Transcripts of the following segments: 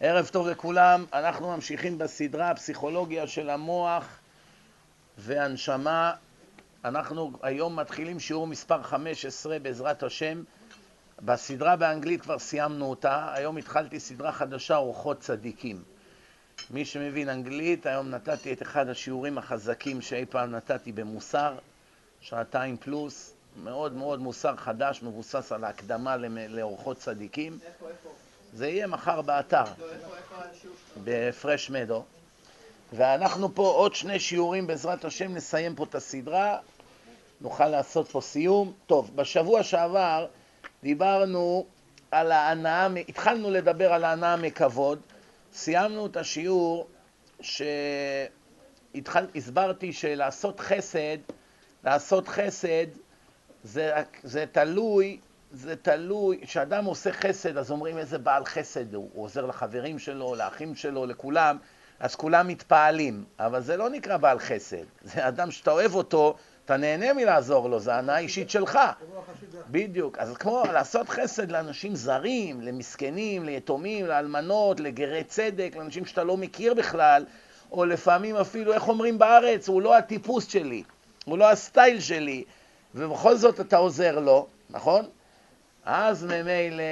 ערב טוב לכולם, אנחנו ממשיכים בסדרה הפסיכולוגיה של המוח והנשמה. אנחנו היום מתחילים שיעור מספר 15 בעזרת השם. בסדרה באנגלית כבר סיימנו אותה, היום התחלתי סדרה חדשה, אורחות צדיקים. מי שמבין אנגלית, היום נתתי את אחד השיעורים החזקים שאי פעם נתתי במוסר, שעתיים פלוס, מאוד מאוד מוסר חדש, מבוסס על ההקדמה לאורחות צדיקים. איפה, איפה? זה יהיה מחר באתר, בפרש מדו. ואנחנו פה עוד שני שיעורים, בעזרת השם, נסיים פה את הסדרה, נוכל לעשות פה סיום. טוב, בשבוע שעבר דיברנו על ההנאה, התחלנו לדבר על ההנאה מכבוד, סיימנו את השיעור שהסברתי שלעשות חסד, לעשות חסד זה, זה תלוי זה תלוי, כשאדם עושה חסד, אז אומרים איזה בעל חסד הוא, הוא עוזר לחברים שלו, לאחים שלו, לכולם, אז כולם מתפעלים, אבל זה לא נקרא בעל חסד, זה אדם שאתה אוהב אותו, אתה נהנה מלעזור לו, זה הנאה אישית שלך. בדיוק, אז כמו לעשות חסד לאנשים זרים, למסכנים, ליתומים, לאלמנות, לגרי צדק, לאנשים שאתה לא מכיר בכלל, או לפעמים אפילו, איך אומרים בארץ, הוא לא הטיפוס שלי, הוא לא הסטייל שלי, ובכל זאת אתה עוזר לו, נכון? אז ממילא,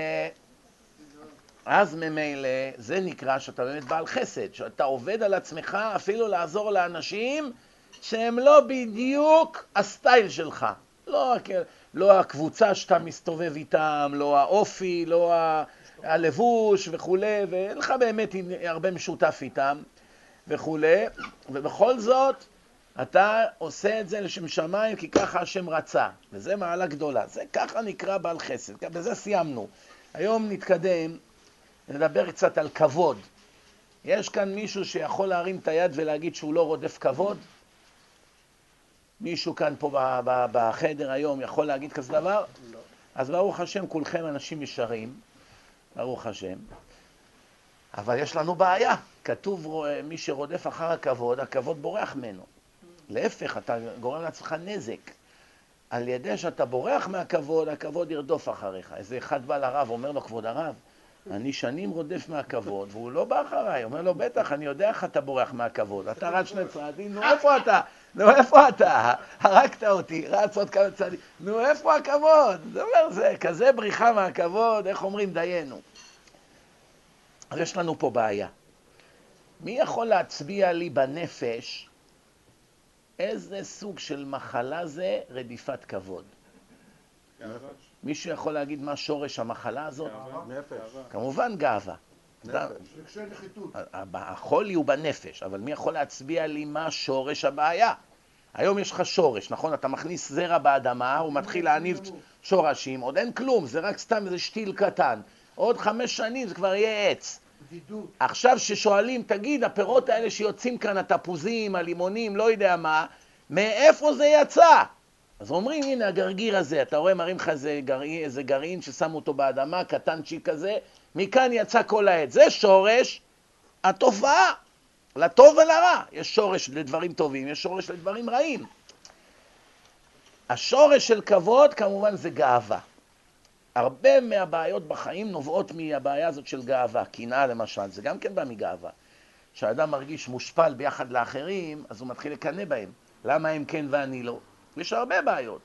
אז ממילא, זה נקרא שאתה באמת בעל חסד, שאתה עובד על עצמך אפילו לעזור לאנשים שהם לא בדיוק הסטייל שלך. לא, לא הקבוצה שאתה מסתובב איתם, לא האופי, לא הלבוש וכולי, ואין לך באמת הרבה משותף איתם וכולי, ובכל זאת, אתה עושה את זה לשם שמיים כי ככה השם רצה, וזה מעלה גדולה. זה ככה נקרא בעל חסד, בזה סיימנו. היום נתקדם, נדבר קצת על כבוד. יש כאן מישהו שיכול להרים את היד ולהגיד שהוא לא רודף כבוד? מישהו כאן פה בחדר היום יכול להגיד כזה דבר? לא. אז ברוך השם, כולכם אנשים ישרים, ברוך השם. אבל יש לנו בעיה. כתוב, מי שרודף אחר הכבוד, הכבוד בורח ממנו. להפך, אתה גורם לעצמך נזק. על ידי שאתה בורח מהכבוד, הכבוד ירדוף אחריך. איזה אחד בא לרב, אומר לו, כבוד הרב, אני שנים רודף מהכבוד, והוא לא בא אחריי. אומר לו, בטח, אני יודע איך אתה בורח מהכבוד. אתה רץ שני צעדים, נו, איפה אתה? נו, איפה אתה? הרגת אותי, רץ עוד כמה צעדים. נו, איפה הכבוד? זה אומר, זה כזה בריחה מהכבוד, איך אומרים, דיינו. אז יש לנו פה בעיה. מי יכול להצביע לי בנפש איזה סוג של מחלה זה רדיפת כבוד? מישהו יכול להגיד מה שורש המחלה הזאת? נפש. כמובן גאווה. החולי הוא בנפש, אבל מי יכול להצביע לי מה שורש הבעיה? היום יש לך שורש, נכון? אתה מכניס זרע באדמה, הוא מתחיל להניב שורשים, עוד אין כלום, זה רק סתם איזה שתיל קטן. עוד חמש שנים זה כבר יהיה עץ. בדידות. עכשיו ששואלים, תגיד, הפירות האלה שיוצאים כאן, התפוזים, הלימונים, לא יודע מה, מאיפה זה יצא? אז אומרים, הנה הגרגיר הזה, אתה רואה, מראים לך איזה גרעין, איזה גרעין ששמו אותו באדמה, קטנצ'יק כזה, מכאן יצא כל העץ. זה שורש התופעה, לטוב ולרע. יש שורש לדברים טובים, יש שורש לדברים רעים. השורש של כבוד כמובן זה גאווה. הרבה מהבעיות בחיים נובעות מהבעיה הזאת של גאווה, קנאה למשל, זה גם כן בא מגאווה. כשאדם מרגיש מושפל ביחד לאחרים, אז הוא מתחיל לקנא בהם. למה הם כן ואני לא? יש הרבה בעיות.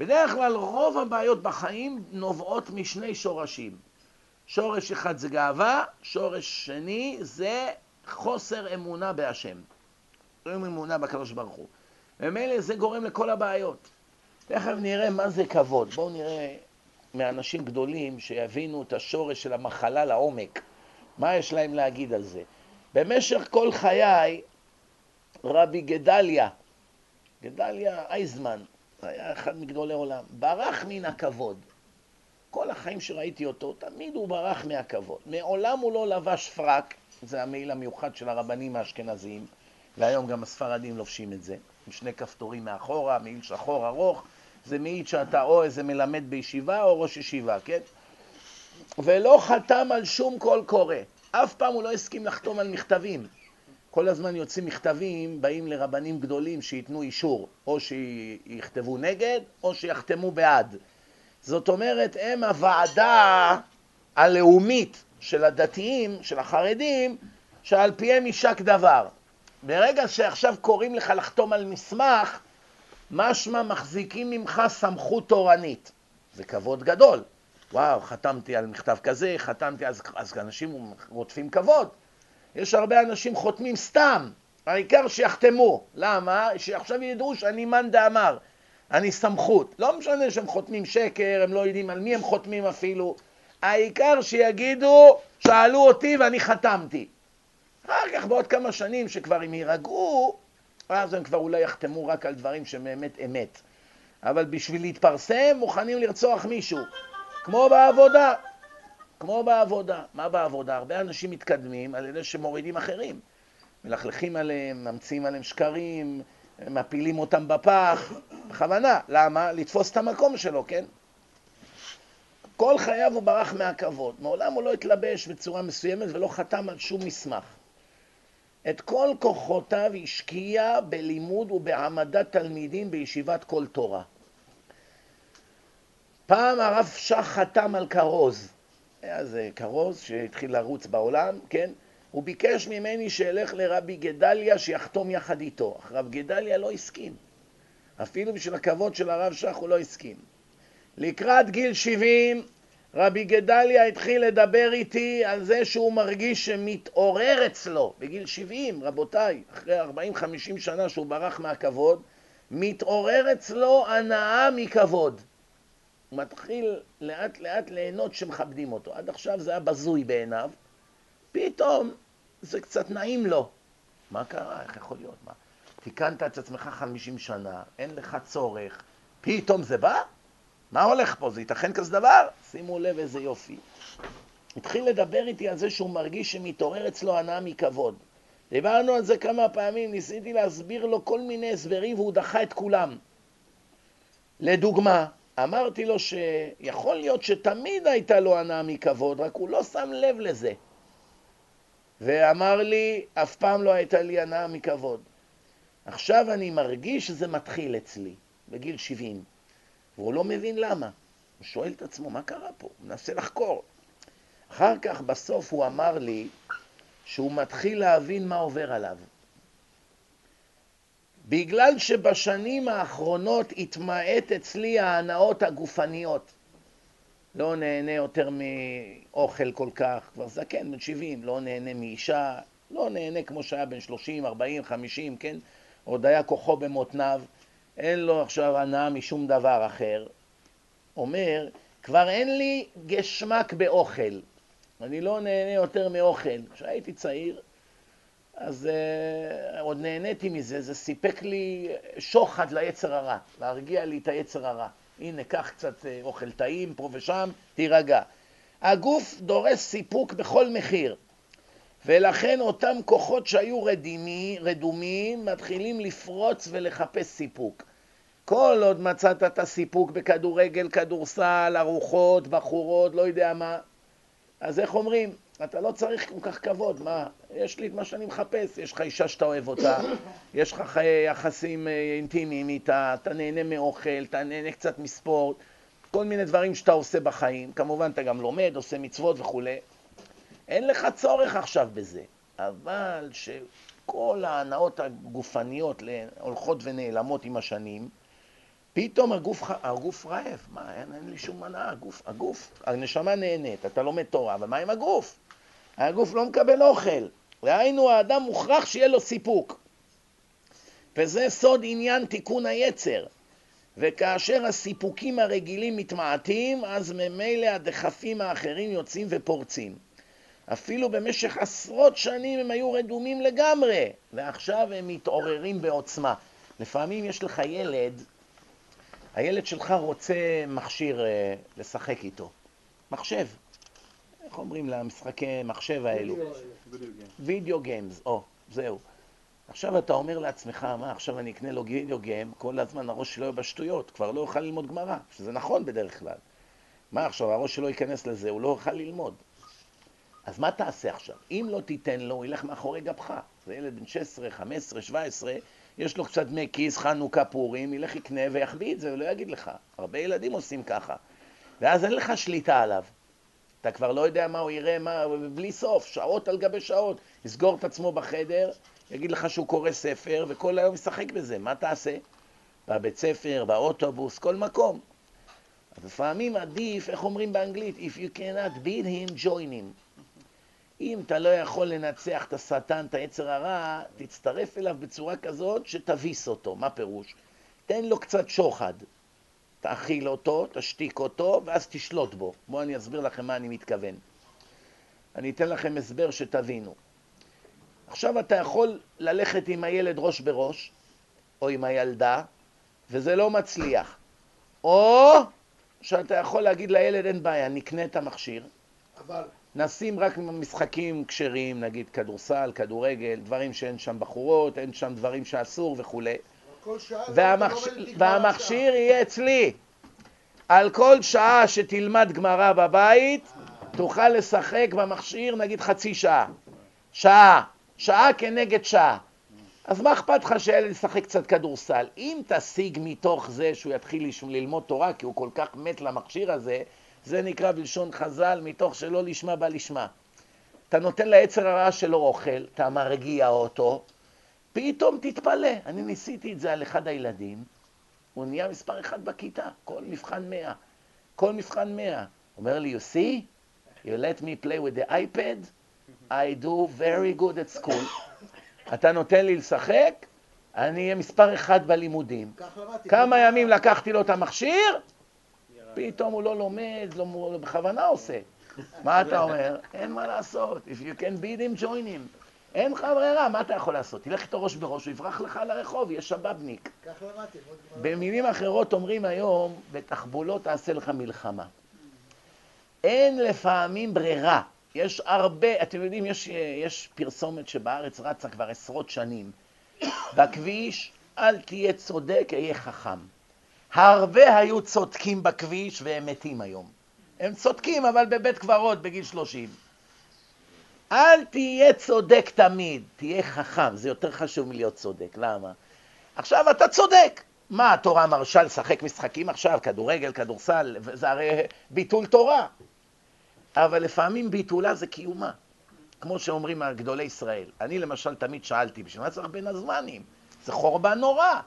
בדרך כלל רוב הבעיות בחיים נובעות משני שורשים. שורש אחד זה גאווה, שורש שני זה חוסר אמונה בהשם. אין אמונה בקדוש ברוך הוא. ומילא זה גורם לכל הבעיות. תכף נראה מה זה כבוד. בואו נראה מאנשים גדולים שיבינו את השורש של המחלה לעומק. מה יש להם להגיד על זה? במשך כל חיי רבי גדליה, גדליה אייזמן, היה אחד מגדולי עולם, ברח מן הכבוד. כל החיים שראיתי אותו, תמיד הוא ברח מהכבוד. מעולם הוא לא לבש פרק, זה המעיל המיוחד של הרבנים האשכנזיים, והיום גם הספרדים לובשים את זה, עם שני כפתורים מאחורה, מעיל שחור ארוך, זה מעיד שאתה או איזה מלמד בישיבה או ראש ישיבה, כן? ולא חתם על שום קול קורא. אף פעם הוא לא הסכים לחתום על מכתבים. כל הזמן יוצאים מכתבים, באים לרבנים גדולים שייתנו אישור, או שיכתבו נגד, או שיחתמו בעד. זאת אומרת, הם הוועדה הלאומית של הדתיים, של החרדים, שעל פיהם יישק דבר. ברגע שעכשיו קוראים לך לחתום על מסמך, משמע מחזיקים ממך סמכות תורנית. זה כבוד גדול. וואו, חתמתי על מכתב כזה, חתמתי, אז, אז אנשים רודפים כבוד. יש הרבה אנשים חותמים סתם, העיקר שיחתמו. למה? שעכשיו ידעו שאני מאן דאמר, אני סמכות. לא משנה שהם חותמים שקר, הם לא יודעים על מי הם חותמים אפילו. העיקר שיגידו, שאלו אותי ואני חתמתי. אחר כך בעוד כמה שנים שכבר הם יירגעו, אז הם כבר אולי יחתמו רק על דברים שבאמת אמת. אבל בשביל להתפרסם מוכנים לרצוח מישהו, כמו בעבודה. כמו בעבודה. מה בעבודה? הרבה אנשים מתקדמים על ידי שמורידים אחרים. מלכלכים עליהם, ממציאים עליהם שקרים, מפילים אותם בפח, בכוונה. למה? לתפוס את המקום שלו, כן? כל חייו הוא ברח מהכבוד. מעולם הוא לא התלבש בצורה מסוימת ולא חתם על שום מסמך. את כל כוחותיו השקיע בלימוד ובהעמדת תלמידים בישיבת כל תורה. פעם הרב שך חתם על כרוז, היה זה כרוז שהתחיל לרוץ בעולם, כן? הוא ביקש ממני שאלך לרבי גדליה שיחתום יחד איתו. אך רב גדליה לא הסכים. אפילו בשביל הכבוד של הרב שך הוא לא הסכים. לקראת גיל 70 רבי גדליה התחיל לדבר איתי על זה שהוא מרגיש שמתעורר אצלו, בגיל 70, רבותיי, אחרי 40-50 שנה שהוא ברח מהכבוד, מתעורר אצלו הנאה מכבוד. הוא מתחיל לאט לאט ליהנות שמכבדים אותו. עד עכשיו זה היה בזוי בעיניו, פתאום זה קצת נעים לו. מה קרה? איך יכול להיות? מה? תיקנת את עצמך 50 שנה, אין לך צורך, פתאום זה בא? מה הולך פה? זה ייתכן כזה דבר? שימו לב איזה יופי. התחיל לדבר איתי על זה שהוא מרגיש שמתעורר אצלו הנאה מכבוד. דיברנו על זה כמה פעמים, ניסיתי להסביר לו כל מיני הסברים והוא דחה את כולם. לדוגמה, אמרתי לו שיכול להיות שתמיד הייתה לו הנאה מכבוד, רק הוא לא שם לב לזה. ואמר לי, אף פעם לא הייתה לי הנאה מכבוד. עכשיו אני מרגיש שזה מתחיל אצלי, בגיל 70. והוא לא מבין למה. הוא שואל את עצמו, מה קרה פה? הוא מנסה לחקור. אחר כך, בסוף, הוא אמר לי שהוא מתחיל להבין מה עובר עליו. בגלל שבשנים האחרונות התמעט אצלי ההנאות הגופניות. לא נהנה יותר מאוכל כל כך, כבר זקן, בן 70, לא נהנה מאישה, לא נהנה כמו שהיה בן 30, 40, 50, כן? עוד היה כוחו במותניו. אין לו עכשיו הנאה משום דבר אחר, אומר, כבר אין לי גשמק באוכל, אני לא נהנה יותר מאוכל. כשהייתי צעיר, אז uh, עוד נהניתי מזה, זה סיפק לי שוחד ליצר הרע, להרגיע לי את היצר הרע. הנה, קח קצת uh, אוכל טעים פה ושם, תירגע. הגוף דורש סיפוק בכל מחיר, ולכן אותם כוחות שהיו רדימי, רדומים מתחילים לפרוץ ולחפש סיפוק. כל עוד מצאת את הסיפוק בכדורגל, כדורסל, ארוחות, בחורות, לא יודע מה, אז איך אומרים? אתה לא צריך כל כך כבוד, מה? יש לי את מה שאני מחפש, יש לך אישה שאתה אוהב אותה, יש לך יחסים אה, אינטימיים איתה, אתה נהנה מאוכל, אתה נהנה קצת מספורט, כל מיני דברים שאתה עושה בחיים, כמובן אתה גם לומד, עושה מצוות וכולי. אין לך צורך עכשיו בזה, אבל שכל ההנאות הגופניות הולכות ונעלמות עם השנים, פתאום הגוף, הגוף רעב, מה, אין, אין לי שום מנה, הגוף, הגוף, הנשמה נהנית, אתה לומד תורה, אבל מה עם הגוף? הגוף לא מקבל אוכל, דהיינו האדם מוכרח שיהיה לו סיפוק. וזה סוד עניין תיקון היצר. וכאשר הסיפוקים הרגילים מתמעטים, אז ממילא הדחפים האחרים יוצאים ופורצים. אפילו במשך עשרות שנים הם היו רדומים לגמרי, ועכשיו הם מתעוררים בעוצמה. לפעמים יש לך ילד הילד שלך רוצה מכשיר אה, לשחק איתו. מחשב. איך אומרים למשחקי מחשב האלו? וידאו גיימס, או, זהו. עכשיו אתה אומר לעצמך, מה, עכשיו אני אקנה לו וידאו גיים, כל הזמן הראש שלו יהיה בשטויות, כבר לא יוכל ללמוד גמרא, שזה נכון בדרך כלל. מה עכשיו, הראש שלו ייכנס לזה, הוא לא יוכל ללמוד. אז מה תעשה עכשיו? אם לא תיתן לו, הוא ילך מאחורי גבך. זה ילד בן 16, 15, 17, יש לו קצת דמי כיס, חנוכה, פורים, ילך יקנה ויחביא את זה, הוא לא יגיד לך. הרבה ילדים עושים ככה. ואז אין לך שליטה עליו. אתה כבר לא יודע מה הוא יראה, מה, בלי סוף, שעות על גבי שעות. יסגור את עצמו בחדר, יגיד לך שהוא קורא ספר, וכל היום ישחק בזה. מה תעשה? בבית ספר, באוטובוס, כל מקום. אז לפעמים עדיף, איך אומרים באנגלית? If you cannot beat him, join him. אם אתה לא יכול לנצח את השטן, את היצר הרע, תצטרף אליו בצורה כזאת שתביס אותו. מה פירוש? תן לו קצת שוחד. תאכיל אותו, תשתיק אותו, ואז תשלוט בו. בואו אני אסביר לכם מה אני מתכוון. אני אתן לכם הסבר שתבינו. עכשיו אתה יכול ללכת עם הילד ראש בראש, או עם הילדה, וזה לא מצליח. או שאתה יכול להגיד לילד, אין בעיה, נקנה את המכשיר, אבל... נשים רק משחקים כשרים, נגיד כדורסל, כדורגל, דברים שאין שם בחורות, אין שם דברים שאסור וכולי. והמחש... והמכשיר יהיה אצלי. על כל שעה שתלמד גמרא בבית, תוכל לשחק במכשיר נגיד חצי שעה. שעה. שעה כנגד שעה. אז מה אכפת לך שהילד ישחק קצת כדורסל? אם תשיג מתוך זה שהוא יתחיל ללמוד תורה, כי הוא כל כך מת למכשיר הזה, זה נקרא בלשון חז"ל, מתוך שלא לשמה בא לשמה. אתה נותן ליצר הרע שלו אוכל, אתה מרגיע אותו, פתאום תתפלא. אני ניסיתי את זה על אחד הילדים, הוא נהיה מספר אחד בכיתה, כל מבחן מאה. כל מבחן מאה. אומר לי, you see, you let me play with the iPad, I do very good at school. אתה נותן לי לשחק, אני אהיה מספר אחד בלימודים. כמה ימים לקחתי לו את המכשיר, פתאום הוא לא לומד, לא, בכוונה עושה. מה אתה אומר? אין מה לעשות. If you can beat him, join him. אין לך ברירה, מה אתה יכול לעשות? תלך איתו ראש בראש, הוא יברח לך לרחוב, יהיה שבבניק. במילים אחרות אומרים היום, בתחבולות תעשה לך מלחמה. אין לפעמים ברירה. יש הרבה, אתם יודעים, יש, יש פרסומת שבארץ רצה כבר עשרות שנים. בכביש, אל תהיה צודק, אהיה חכם. הרבה היו צודקים בכביש והם מתים היום. הם צודקים, אבל בבית קברות בגיל 30. אל תהיה צודק תמיד, תהיה חכם, זה יותר חשוב מלהיות צודק. למה? עכשיו אתה צודק. מה התורה מרשה לשחק משחקים עכשיו, כדורגל, כדורסל, זה הרי ביטול תורה. אבל לפעמים ביטולה זה קיומה, כמו שאומרים גדולי ישראל. אני למשל תמיד שאלתי, בשביל מה צריך בין הזמנים? זה חורבן נורא.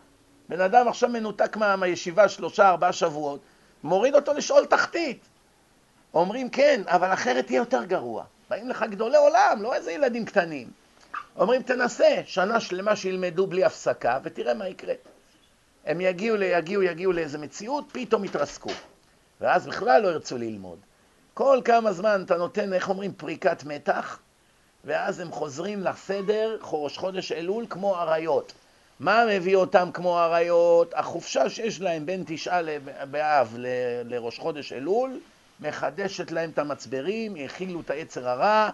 בן אדם עכשיו מנותק מה, מהישיבה שלושה, ארבעה שבועות, מוריד אותו לשאול תחתית. אומרים כן, אבל אחרת יהיה יותר גרוע. באים לך גדולי עולם, לא איזה ילדים קטנים. אומרים תנסה, שנה שלמה שילמדו בלי הפסקה, ותראה מה יקרה. הם יגיעו, יגיעו, יגיעו לאיזה מציאות, פתאום יתרסקו. ואז בכלל לא ירצו ללמוד. כל כמה זמן אתה נותן, איך אומרים, פריקת מתח, ואז הם חוזרים לסדר, ראש חודש אלול, כמו אריות. מה מביא אותם כמו אריות? החופשה שיש להם בין תשעה באב לראש חודש אלול, מחדשת להם את המצברים, הכילו את היצר הרע,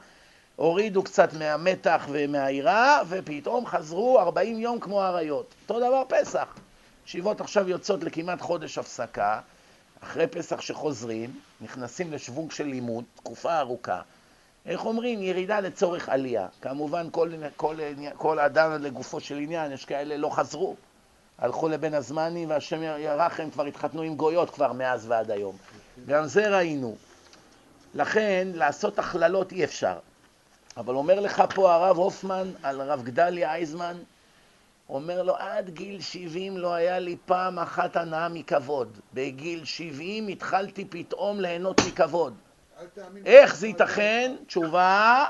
הורידו קצת מהמתח ומהיראה, ופתאום חזרו 40 יום כמו אריות. אותו דבר פסח. ישיבות עכשיו יוצאות לכמעט חודש הפסקה, אחרי פסח שחוזרים, נכנסים לשוונג של לימוד, תקופה ארוכה. איך אומרים? ירידה לצורך עלייה. כמובן, כל, כל, כל אדם לגופו של עניין, יש כאלה לא חזרו. הלכו לבין הזמנים, והשם ירחם, כבר התחתנו עם גויות כבר מאז ועד היום. גם זה ראינו. לכן, לעשות הכללות אי אפשר. אבל אומר לך פה הרב הופמן על הרב גדליה אייזמן, אומר לו, עד גיל 70 לא היה לי פעם אחת הנאה מכבוד. בגיל 70 התחלתי פתאום ליהנות מכבוד. איך זה ייתכן? תשובה...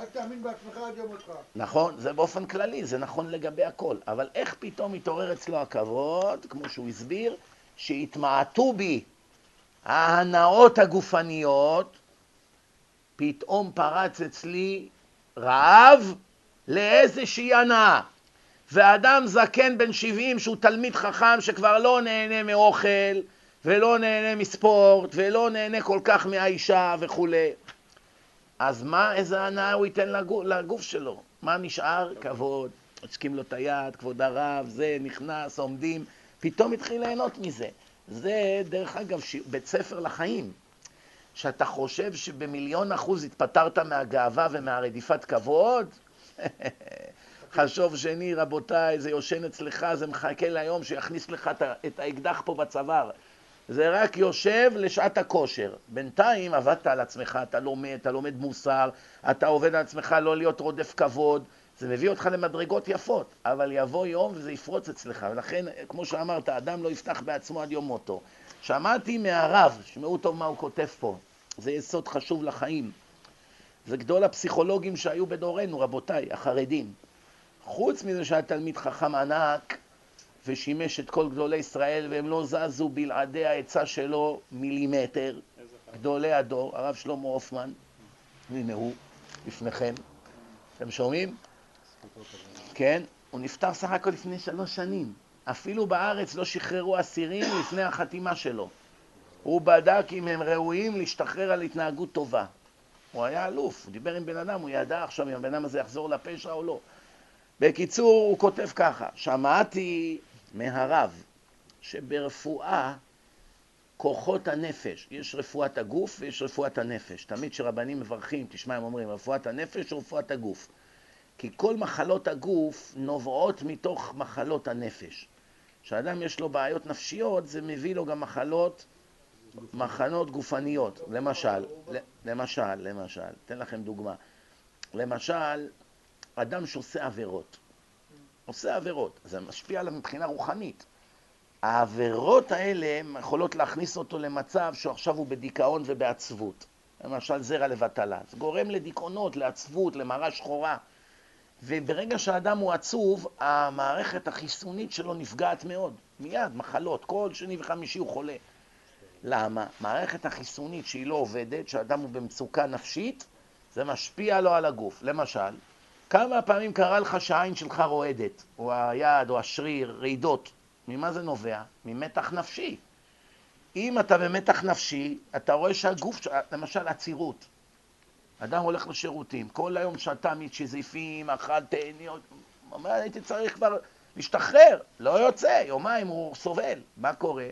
אל תאמין בעצמך עד יום אותך. נכון, זה באופן כללי, זה נכון לגבי הכל. אבל איך פתאום התעורר אצלו הכבוד, כמו שהוא הסביר, שהתמעטו בי ההנאות הגופניות, פתאום פרץ אצלי רעב לאיזושהי הנאה. ואדם זקן בן 70 שהוא תלמיד חכם שכבר לא נהנה מאוכל ולא נהנה מספורט ולא נהנה כל כך מהאישה וכולי. אז מה, איזה הנאה הוא ייתן לגוף, לגוף שלו? מה נשאר? כבוד, עושקים לו את היד, כבוד הרב, זה, נכנס, עומדים, פתאום התחיל ליהנות מזה. זה, דרך אגב, ש... בית ספר לחיים. שאתה חושב שבמיליון אחוז התפטרת מהגאווה ומהרדיפת כבוד, חשוב שני, רבותיי, זה יושן אצלך, זה מחכה ליום שיכניס לך את האקדח פה בצוואר. זה רק יושב לשעת הכושר. בינתיים עבדת על עצמך, אתה לומד, אתה לומד מוסר, אתה עובד על עצמך לא להיות רודף כבוד, זה מביא אותך למדרגות יפות, אבל יבוא יום וזה יפרוץ אצלך, ולכן, כמו שאמרת, אדם לא יפתח בעצמו עד יום מותו. שמעתי מהרב, שמעו טוב מה הוא כותב פה, זה יסוד חשוב לחיים. זה גדול הפסיכולוגים שהיו בדורנו, רבותיי, החרדים. חוץ מזה שהיה תלמיד חכם ענק ושימש את כל גדולי ישראל, והם לא זזו בלעדי העצה שלו מילימטר, גדולי הדור, הרב שלמה הופמן, הנה הוא, לפניכם, אתם שומעים? כן, הוא נפטר סך הכל לפני שלוש שנים. אפילו בארץ לא שחררו אסירים לפני החתימה שלו. הוא בדק אם הם ראויים להשתחרר על התנהגות טובה. הוא היה אלוף, הוא דיבר עם בן אדם, הוא ידע עכשיו אם הבן אדם הזה יחזור לפשע או לא. בקיצור, הוא כותב ככה, שמעתי מהרב שברפואה כוחות הנפש, יש רפואת הגוף ויש רפואת הנפש. תמיד כשרבנים מברכים, תשמע, הם אומרים רפואת הנפש או רפואת הגוף. כי כל מחלות הגוף נובעות מתוך מחלות הנפש. כשאדם יש לו בעיות נפשיות, זה מביא לו גם מחלות, מחנות גופניות. למשל, למשל, למשל, אתן לכם דוגמה. למשל, אדם שעושה עבירות, עושה עבירות, זה משפיע עליו מבחינה רוחנית. העבירות האלה יכולות להכניס אותו למצב שעכשיו הוא בדיכאון ובעצבות. למשל זרע לבטלה. זה גורם לדיכאונות, לעצבות, למראה שחורה. וברגע שהאדם הוא עצוב, המערכת החיסונית שלו נפגעת מאוד. מיד, מחלות, כל שני וחמישי הוא חולה. למה? מערכת החיסונית שהיא לא עובדת, שהאדם הוא במצוקה נפשית, זה משפיע לו על הגוף. למשל, כמה פעמים קרה לך שהעין שלך רועדת, או היד, או השריר, רעידות? ממה זה נובע? ממתח נפשי. אם אתה במתח נפשי, אתה רואה שהגוף, למשל עצירות. אדם הולך לשירותים, כל היום שתה מצ'זיפים, אכל תהניות, אומר, הייתי צריך כבר להשתחרר, לא יוצא, יומיים הוא סובל. מה קורה?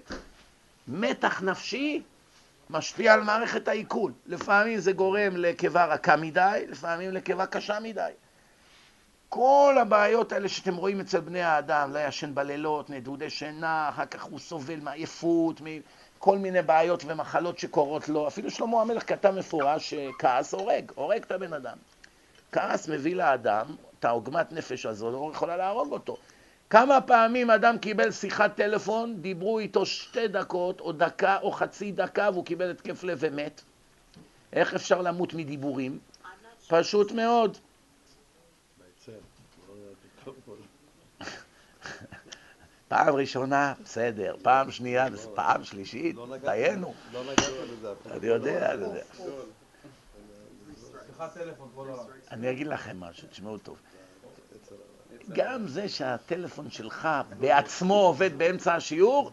מתח נפשי משפיע על מערכת העיכול. לפעמים זה גורם לקיבה רכה מדי, לפעמים לקיבה קשה מדי. כל הבעיות האלה שאתם רואים אצל בני האדם, לא ישן בלילות, נדודי שינה, אחר כך הוא סובל מעייפות, מכל מיני בעיות ומחלות שקורות לו. אפילו שלמה המלך כתב מפורש שכעס הורג, הורג את הבן אדם. כעס מביא לאדם, את העוגמת נפש הזאת, לא יכולה להרוג אותו. כמה פעמים אדם קיבל שיחת טלפון, דיברו איתו שתי דקות, או דקה, או חצי דקה, והוא קיבל התקף לב ומת? איך אפשר למות מדיבורים? פשוט מאוד. פעם ראשונה, בסדר, פעם שנייה, פעם שלישית, לא דיינו. לא נגעת בזה. אני יודע, אני יודע. אני אגיד לכם משהו, תשמעו טוב. גם זה שהטלפון שלך בעצמו עובד באמצע השיעור,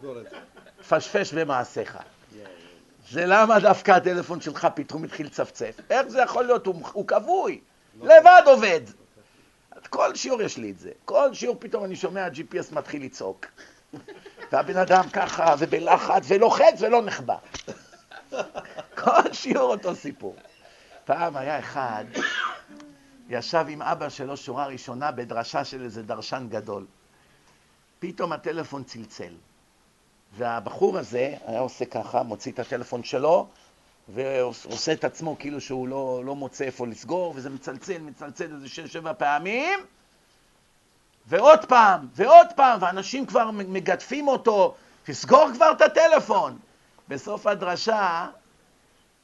פשפש במעשיך. זה למה דווקא הטלפון שלך פתאום התחיל לצפצף. איך זה יכול להיות? הוא כבוי, לבד עובד. כל שיעור יש לי את זה. כל שיעור פתאום אני שומע ה-GPS מתחיל לצעוק. והבן אדם ככה, ובלחץ, ולוחץ ולא נחבא. כל שיעור אותו סיפור. פעם היה אחד, ישב עם אבא שלו שורה ראשונה בדרשה של איזה דרשן גדול. פתאום הטלפון צלצל. והבחור הזה היה עושה ככה, מוציא את הטלפון שלו, ועושה את עצמו כאילו שהוא לא, לא מוצא איפה לסגור, וזה מצלצל, מצלצל איזה שש-שבע פעמים, ועוד פעם, ועוד פעם, ואנשים כבר מגדפים אותו, תסגור כבר את הטלפון. בסוף הדרשה,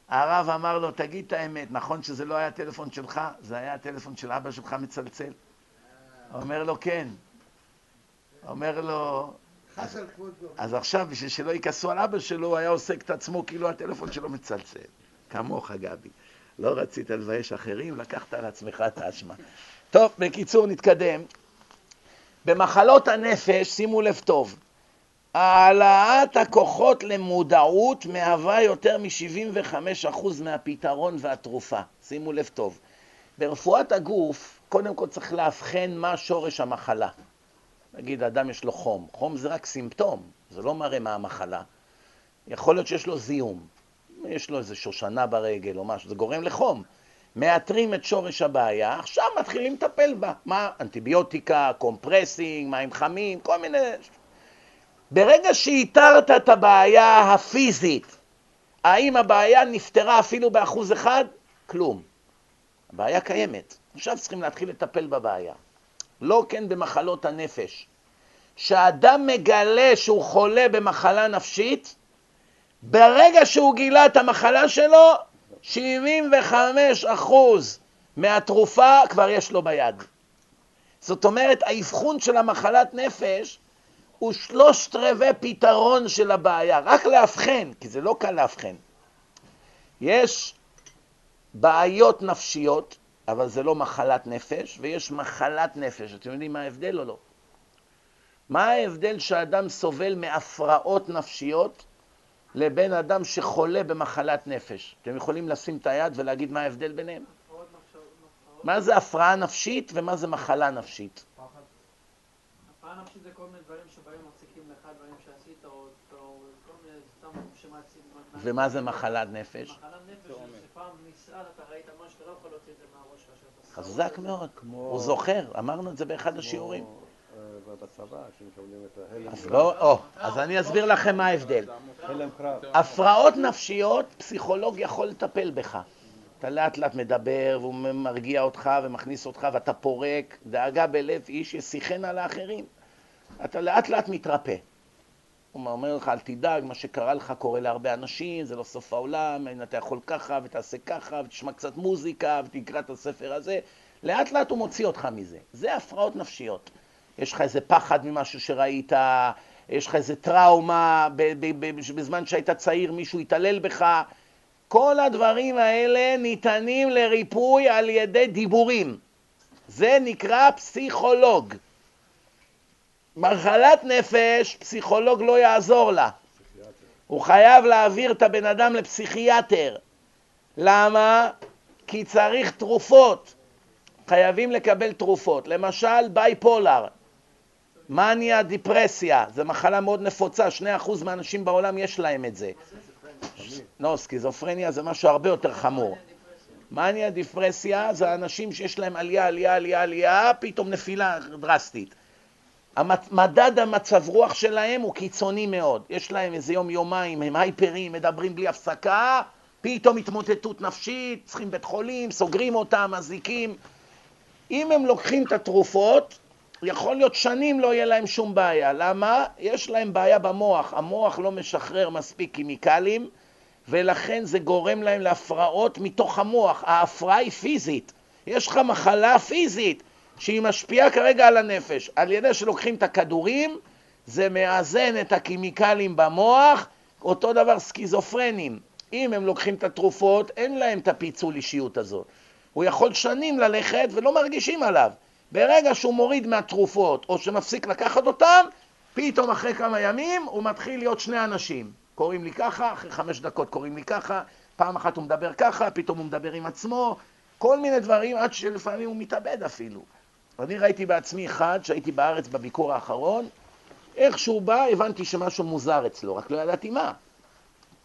הרב אמר לו, תגיד את האמת, נכון שזה לא היה הטלפון שלך? זה היה הטלפון של אבא שלך מצלצל? אומר לו, כן. אומר לו, אז, עכשיו, בשביל שלא יכעסו על אבא שלו, הוא היה עוסק את עצמו כאילו הטלפון שלו מצלצל. כמוך, גבי. לא רצית לבייש אחרים, לקחת על עצמך את האשמה. טוב, בקיצור, נתקדם. במחלות הנפש, שימו לב טוב, העלאת הכוחות למודעות מהווה יותר מ-75% מהפתרון והתרופה. שימו לב טוב. ברפואת הגוף, קודם כל צריך לאבחן מה שורש המחלה. נגיד, אדם יש לו חום. חום זה רק סימפטום, זה לא מראה מה המחלה. יכול להיות שיש לו זיהום, יש לו איזה שושנה ברגל או משהו, זה גורם לחום. מאתרים את שורש הבעיה, עכשיו מתחילים לטפל בה. מה? אנטיביוטיקה, compressing, מים חמים, כל מיני... ברגע שאיתרת את הבעיה הפיזית, האם הבעיה נפתרה אפילו באחוז אחד? כלום. הבעיה קיימת. עכשיו צריכים להתחיל לטפל בבעיה. לא כן במחלות הנפש. כשאדם מגלה שהוא חולה במחלה נפשית, ברגע שהוא גילה את המחלה שלו, 75 אחוז מהתרופה כבר יש לו ביד. זאת אומרת, האבחון של המחלת נפש הוא שלושת רבעי פתרון של הבעיה, רק לאבחן, כי זה לא קל לאבחן. יש בעיות נפשיות, אבל זה לא מחלת נפש, ויש מחלת נפש. אתם יודעים מה ההבדל או לא? מה ההבדל שאדם סובל מהפרעות נפשיות לבין אדם שחולה במחלת נפש? אתם יכולים לשים את היד ולהגיד מה ההבדל ביניהם? מה זה הפרעה נפשית ומה זה מחלה נפשית? הפרעה נפשית זה כל מיני דברים שבאים מפסיקים לך דברים שעשית, או כל מיני סתם שמעציב. ומה זה מחלת נפש? מחלת נפש זה שפעם נסער, אתה ראית משהו, אתה לא יכול להוציא את זה מהראש שלך. חזק מאוד, הוא זוכר, אמרנו את זה באחד השיעורים. אה, אז לא, אז אני אסביר לכם מה ההבדל. הפרעות נפשיות, פסיכולוג יכול לטפל בך. אתה לאט לאט מדבר, והוא מרגיע אותך ומכניס אותך, ואתה פורק, דאגה בלב איש ישיחנה לאחרים. אתה לאט לאט מתרפא. הוא אומר לך, אל תדאג, מה שקרה לך קורה להרבה אנשים, זה לא סוף העולם, אתה יכול ככה, ותעשה ככה, ותשמע קצת מוזיקה, ותקרא את הספר הזה. לאט לאט הוא מוציא אותך מזה. זה הפרעות נפשיות. יש לך איזה פחד ממשהו שראית, יש לך איזה טראומה, בזמן שהיית צעיר מישהו התעלל בך. כל הדברים האלה ניתנים לריפוי על ידי דיבורים. זה נקרא פסיכולוג. מחלת נפש, פסיכולוג לא יעזור לה. הוא חייב להעביר את הבן אדם לפסיכיאטר. למה? כי צריך תרופות. חייבים לקבל תרופות. למשל, בייפולר, מניה, דיפרסיה, זו מחלה מאוד נפוצה, 2% מהאנשים בעולם יש להם את זה. לא, סקיזופרניה זה משהו הרבה יותר חמור. מניה, דיפרסיה זה אנשים שיש להם עלייה, עלייה, עלייה, עלייה, פתאום נפילה דרסטית. מדד המצב רוח שלהם הוא קיצוני מאוד. יש להם איזה יום, יומיים, הם הייפרים, מדברים בלי הפסקה, פתאום התמוטטות נפשית, צריכים בית חולים, סוגרים אותם, מזיקים. אם הם לוקחים את התרופות, יכול להיות שנים לא יהיה להם שום בעיה. למה? יש להם בעיה במוח. המוח לא משחרר מספיק כימיקלים, ולכן זה גורם להם להפרעות מתוך המוח. ההפרעה היא פיזית. יש לך מחלה פיזית שהיא משפיעה כרגע על הנפש. על ידי שלוקחים את הכדורים, זה מאזן את הכימיקלים במוח, אותו דבר סכיזופרנים. אם הם לוקחים את התרופות, אין להם את הפיצול אישיות הזאת. הוא יכול שנים ללכת ולא מרגישים עליו. ברגע שהוא מוריד מהתרופות או שמפסיק לקחת אותן, פתאום אחרי כמה ימים הוא מתחיל להיות שני אנשים. קוראים לי ככה, אחרי חמש דקות קוראים לי ככה, פעם אחת הוא מדבר ככה, פתאום הוא מדבר עם עצמו, כל מיני דברים עד שלפעמים הוא מתאבד אפילו. אני ראיתי בעצמי אחד שהייתי בארץ בביקור האחרון, איך שהוא בא הבנתי שמשהו מוזר אצלו, רק לא ידעתי מה.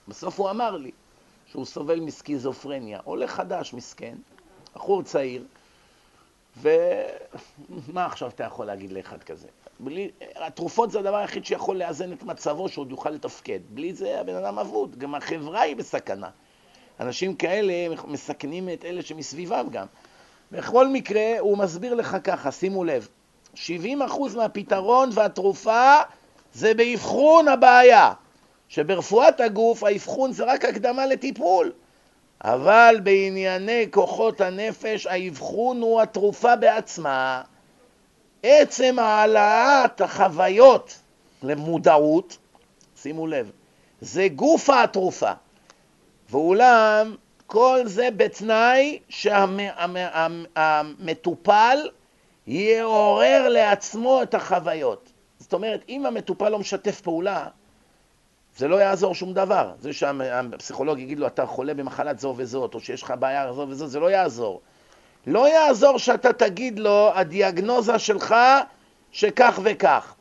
בסוף הוא אמר לי שהוא סובל מסקיזופרניה, עולה חדש מסכן, בחור צעיר, ומה עכשיו אתה יכול להגיד לאחד כזה? בלי... התרופות זה הדבר היחיד שיכול לאזן את מצבו, שעוד יוכל לתפקד. בלי זה הבן אדם אבוד, גם החברה היא בסכנה. אנשים כאלה מסכנים את אלה שמסביבם גם. בכל מקרה, הוא מסביר לך ככה, שימו לב, 70% מהפתרון והתרופה זה באבחון הבעיה, שברפואת הגוף האבחון זה רק הקדמה לטיפול. אבל בענייני כוחות הנפש האבחון הוא התרופה בעצמה. עצם העלאת החוויות למודעות, שימו לב, זה גופה התרופה. ואולם, כל זה בתנאי שהמטופל יעורר לעצמו את החוויות. זאת אומרת, אם המטופל לא משתף פעולה, זה לא יעזור שום דבר. זה שהפסיכולוג יגיד לו, אתה חולה במחלת זו וזאת, או שיש לך בעיה זו וזאת, זה לא יעזור. לא יעזור שאתה תגיד לו, הדיאגנוזה שלך שכך וכך.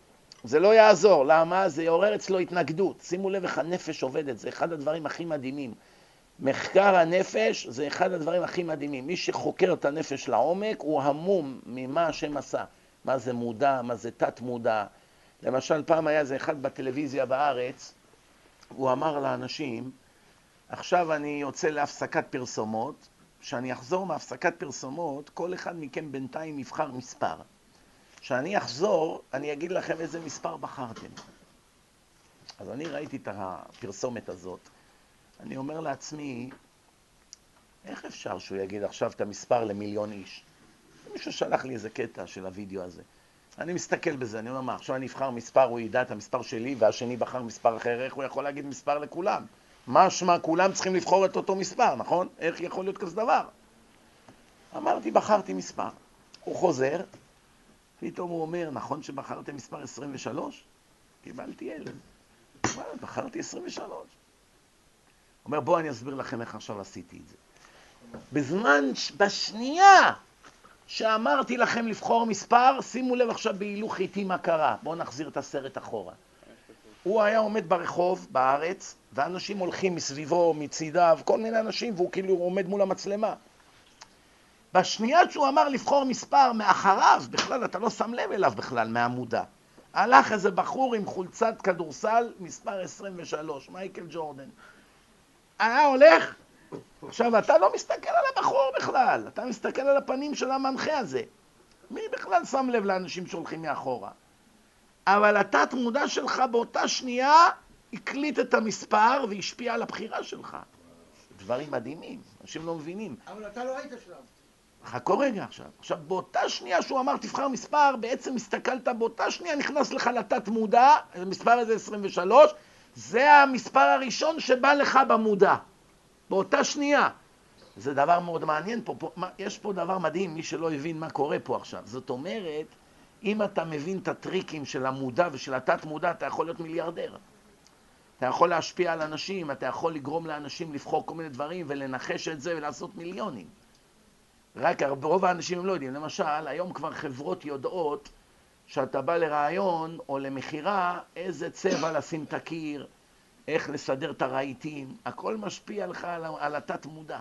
זה לא יעזור. למה? זה יעורר אצלו התנגדות. שימו לב איך הנפש עובדת, זה אחד הדברים הכי מדהימים. מחקר הנפש זה אחד הדברים הכי מדהימים. מי שחוקר את הנפש לעומק הוא המום ממה השם עשה. מה זה מודע, מה זה תת מודע, למשל, פעם היה איזה אחד בטלוויזיה בארץ, הוא אמר לאנשים, עכשיו אני יוצא להפסקת פרסומות, כשאני אחזור מהפסקת פרסומות, כל אחד מכם בינתיים יבחר מספר. כשאני אחזור, אני אגיד לכם איזה מספר בחרתם. אז אני ראיתי את הפרסומת הזאת, אני אומר לעצמי, איך אפשר שהוא יגיד עכשיו את המספר למיליון איש? מישהו שלח לי איזה קטע של הוידאו הזה. אני מסתכל בזה, אני אומר, מה, עכשיו אני אבחר מספר, הוא ידע את המספר שלי, והשני בחר מספר אחר, איך הוא יכול להגיד מספר לכולם? משמע, כולם צריכים לבחור את אותו מספר, נכון? איך יכול להיות כזה דבר? אמרתי, בחרתי מספר. הוא חוזר, פתאום הוא אומר, נכון שבחרתם מספר 23? קיבלתי ילד. בחרתי 23. אומר, בואו אני אסביר לכם איך עכשיו עשיתי את זה. בזמן, בשנייה שאמרתי לכם לבחור מספר, שימו לב עכשיו בהילוך איתי מה קרה. בואו נחזיר את הסרט אחורה. הוא היה עומד ברחוב, בארץ, ואנשים הולכים מסביבו, מצידיו, כל מיני אנשים, והוא כאילו עומד מול המצלמה. בשנייה שהוא אמר לבחור מספר מאחריו, בכלל אתה לא שם לב אליו בכלל, מהמודע. הלך איזה בחור עם חולצת כדורסל, מספר 23, מייקל ג'ורדן. היה הולך, עכשיו אתה לא מסתכל על הבחור בכלל, אתה מסתכל על הפנים של המנחה הזה. מי בכלל שם לב לאנשים שהולכים מאחורה? אבל התת מודע שלך באותה שנייה הקליט את המספר והשפיע על הבחירה שלך. דברים מדהימים, אנשים לא מבינים. אבל אתה לא היית שם. חכו רגע עכשיו. עכשיו, באותה שנייה שהוא אמר תבחר מספר, בעצם הסתכלת באותה שנייה, נכנס לך לתת מודע, המספר הזה 23, זה המספר הראשון שבא לך במודע. באותה שנייה. זה דבר מאוד מעניין פה, פה מה, יש פה דבר מדהים, מי שלא הבין מה קורה פה עכשיו. זאת אומרת, אם אתה מבין את הטריקים של המודע ושל התת מודע, אתה יכול להיות מיליארדר. אתה יכול להשפיע על אנשים, אתה יכול לגרום לאנשים לבחור כל מיני דברים ולנחש את זה ולעשות מיליונים. רק רוב האנשים הם לא יודעים. למשל, היום כבר חברות יודעות שאתה בא לרעיון או למכירה, איזה צבע לשים את הקיר, איך לסדר את הרהיטים, הכל משפיע לך על, על התת מודע.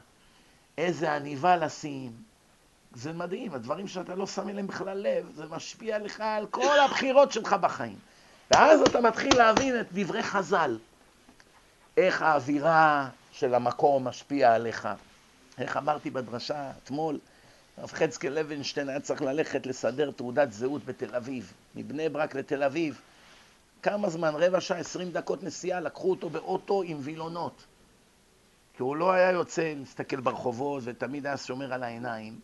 איזה עניבה לשים. זה מדהים, הדברים שאתה לא שם אליהם בכלל לב, זה משפיע לך על כל הבחירות שלך בחיים. ואז אתה מתחיל להבין את דברי חז"ל. איך האווירה של המקום משפיעה עליך. איך אמרתי בדרשה אתמול, הרב חזקאל לוינשטיין היה צריך ללכת לסדר תעודת זהות בתל אביב, מבני ברק לתל אביב. כמה זמן? רבע שעה, עשרים דקות נסיעה, לקחו אותו באוטו עם וילונות. כי הוא לא היה יוצא להסתכל ברחובות ותמיד היה שומר על העיניים.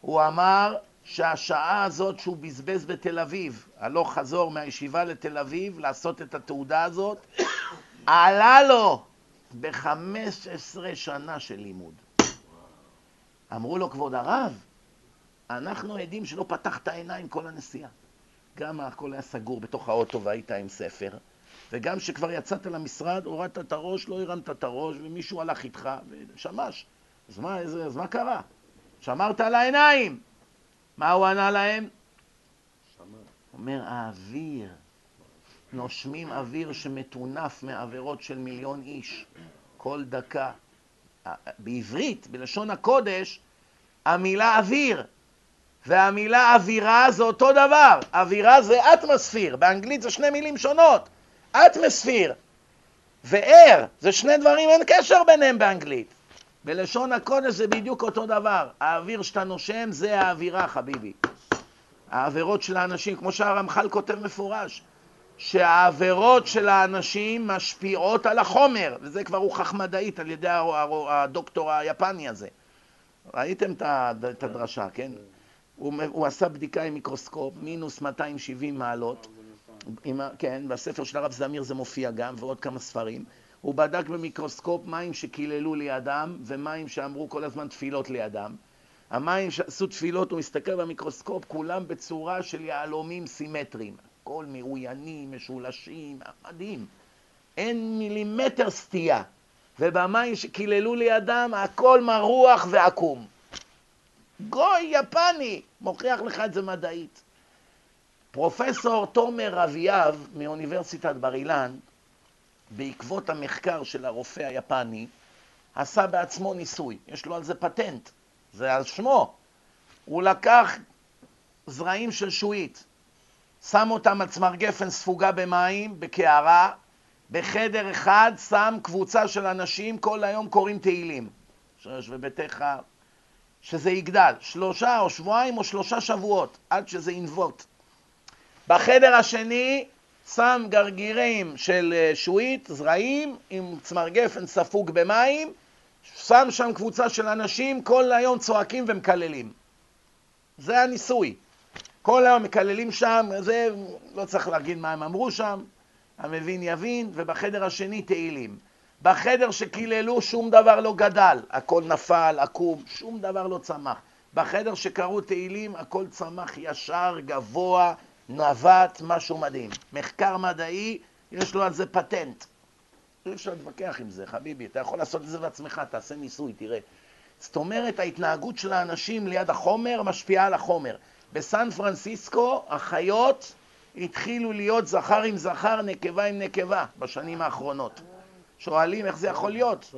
הוא אמר שהשעה הזאת שהוא בזבז בתל אביב, הלוך חזור מהישיבה לתל אביב, לעשות את התעודה הזאת, עלה לו ב-15 שנה של לימוד. אמרו לו, כבוד הרב, אנחנו עדים שלא פתחת עיניים כל הנסיעה. גם הכל היה סגור בתוך האוטו והיית עם ספר, וגם כשכבר יצאת למשרד, הורדת את הראש, לא הרמת את הראש, ומישהו הלך איתך, ושמש. אז מה, איזה, אז מה קרה? שמרת על העיניים. מה הוא ענה להם? שמע. אומר, האוויר, נושמים אוויר שמטונף מעבירות של מיליון איש כל דקה. בעברית, בלשון הקודש, המילה אוויר והמילה אווירה זה אותו דבר. אווירה זה אטמוספיר, באנגלית זה שני מילים שונות. אטמוספיר ואר, זה שני דברים, אין קשר ביניהם באנגלית. בלשון הקודש זה בדיוק אותו דבר. האוויר שאתה נושם זה האווירה, חביבי. העבירות של האנשים, כמו שהרמח"ל כותב מפורש, שהעבירות של האנשים משפיעות על החומר, וזה כבר הוכח מדעית על ידי הדוקטור היפני הזה. ראיתם את הדרשה, כן? הוא, הוא עשה בדיקה עם מיקרוסקופ, מינוס 270 מעלות, עם, כן, בספר של הרב זמיר זה מופיע גם, ועוד כמה ספרים. הוא בדק במיקרוסקופ מים שקיללו לידם, ומים שאמרו כל הזמן תפילות לידם. המים שעשו תפילות, הוא מסתכל במיקרוסקופ, כולם בצורה של יהלומים סימטריים. הכל מאוינים, משולשים, מדהים. אין מילימטר סטייה. ובמים שקיללו לידם, הכל מרוח ועקום. גוי יפני, מוכיח לך את זה מדעית. פרופסור תומר אביאב מאוניברסיטת בר אילן, בעקבות המחקר של הרופא היפני, עשה בעצמו ניסוי. יש לו על זה פטנט, זה על שמו. הוא לקח זרעים של שועית, שם אותם על צמר גפן ספוגה במים, בקערה, בחדר אחד שם קבוצה של אנשים, כל היום קוראים תהילים. שרש וביתך, שזה יגדל, שלושה או שבועיים או שלושה שבועות, עד שזה ינבוט. בחדר השני שם גרגירים של אה, שועית, זרעים, עם צמר גפן ספוג במים, שם שם קבוצה של אנשים, כל היום צועקים ומקללים. זה הניסוי. כל היום מקללים שם, זה, לא צריך להגיד מה הם אמרו שם, המבין יבין, ובחדר השני תהילים. בחדר שקיללו שום דבר לא גדל, הכל נפל, עקום, שום דבר לא צמח. בחדר שקראו תהילים הכל צמח ישר, גבוה, נווט, משהו מדהים. מחקר מדעי, יש לו על זה פטנט. אי אפשר להתווכח עם זה, חביבי, אתה יכול לעשות את זה בעצמך, תעשה ניסוי, תראה. זאת אומרת, ההתנהגות של האנשים ליד החומר משפיעה על החומר. בסן פרנסיסקו החיות התחילו להיות זכר עם זכר, נקבה עם נקבה בשנים האחרונות. שואלים איך זה יכול להיות.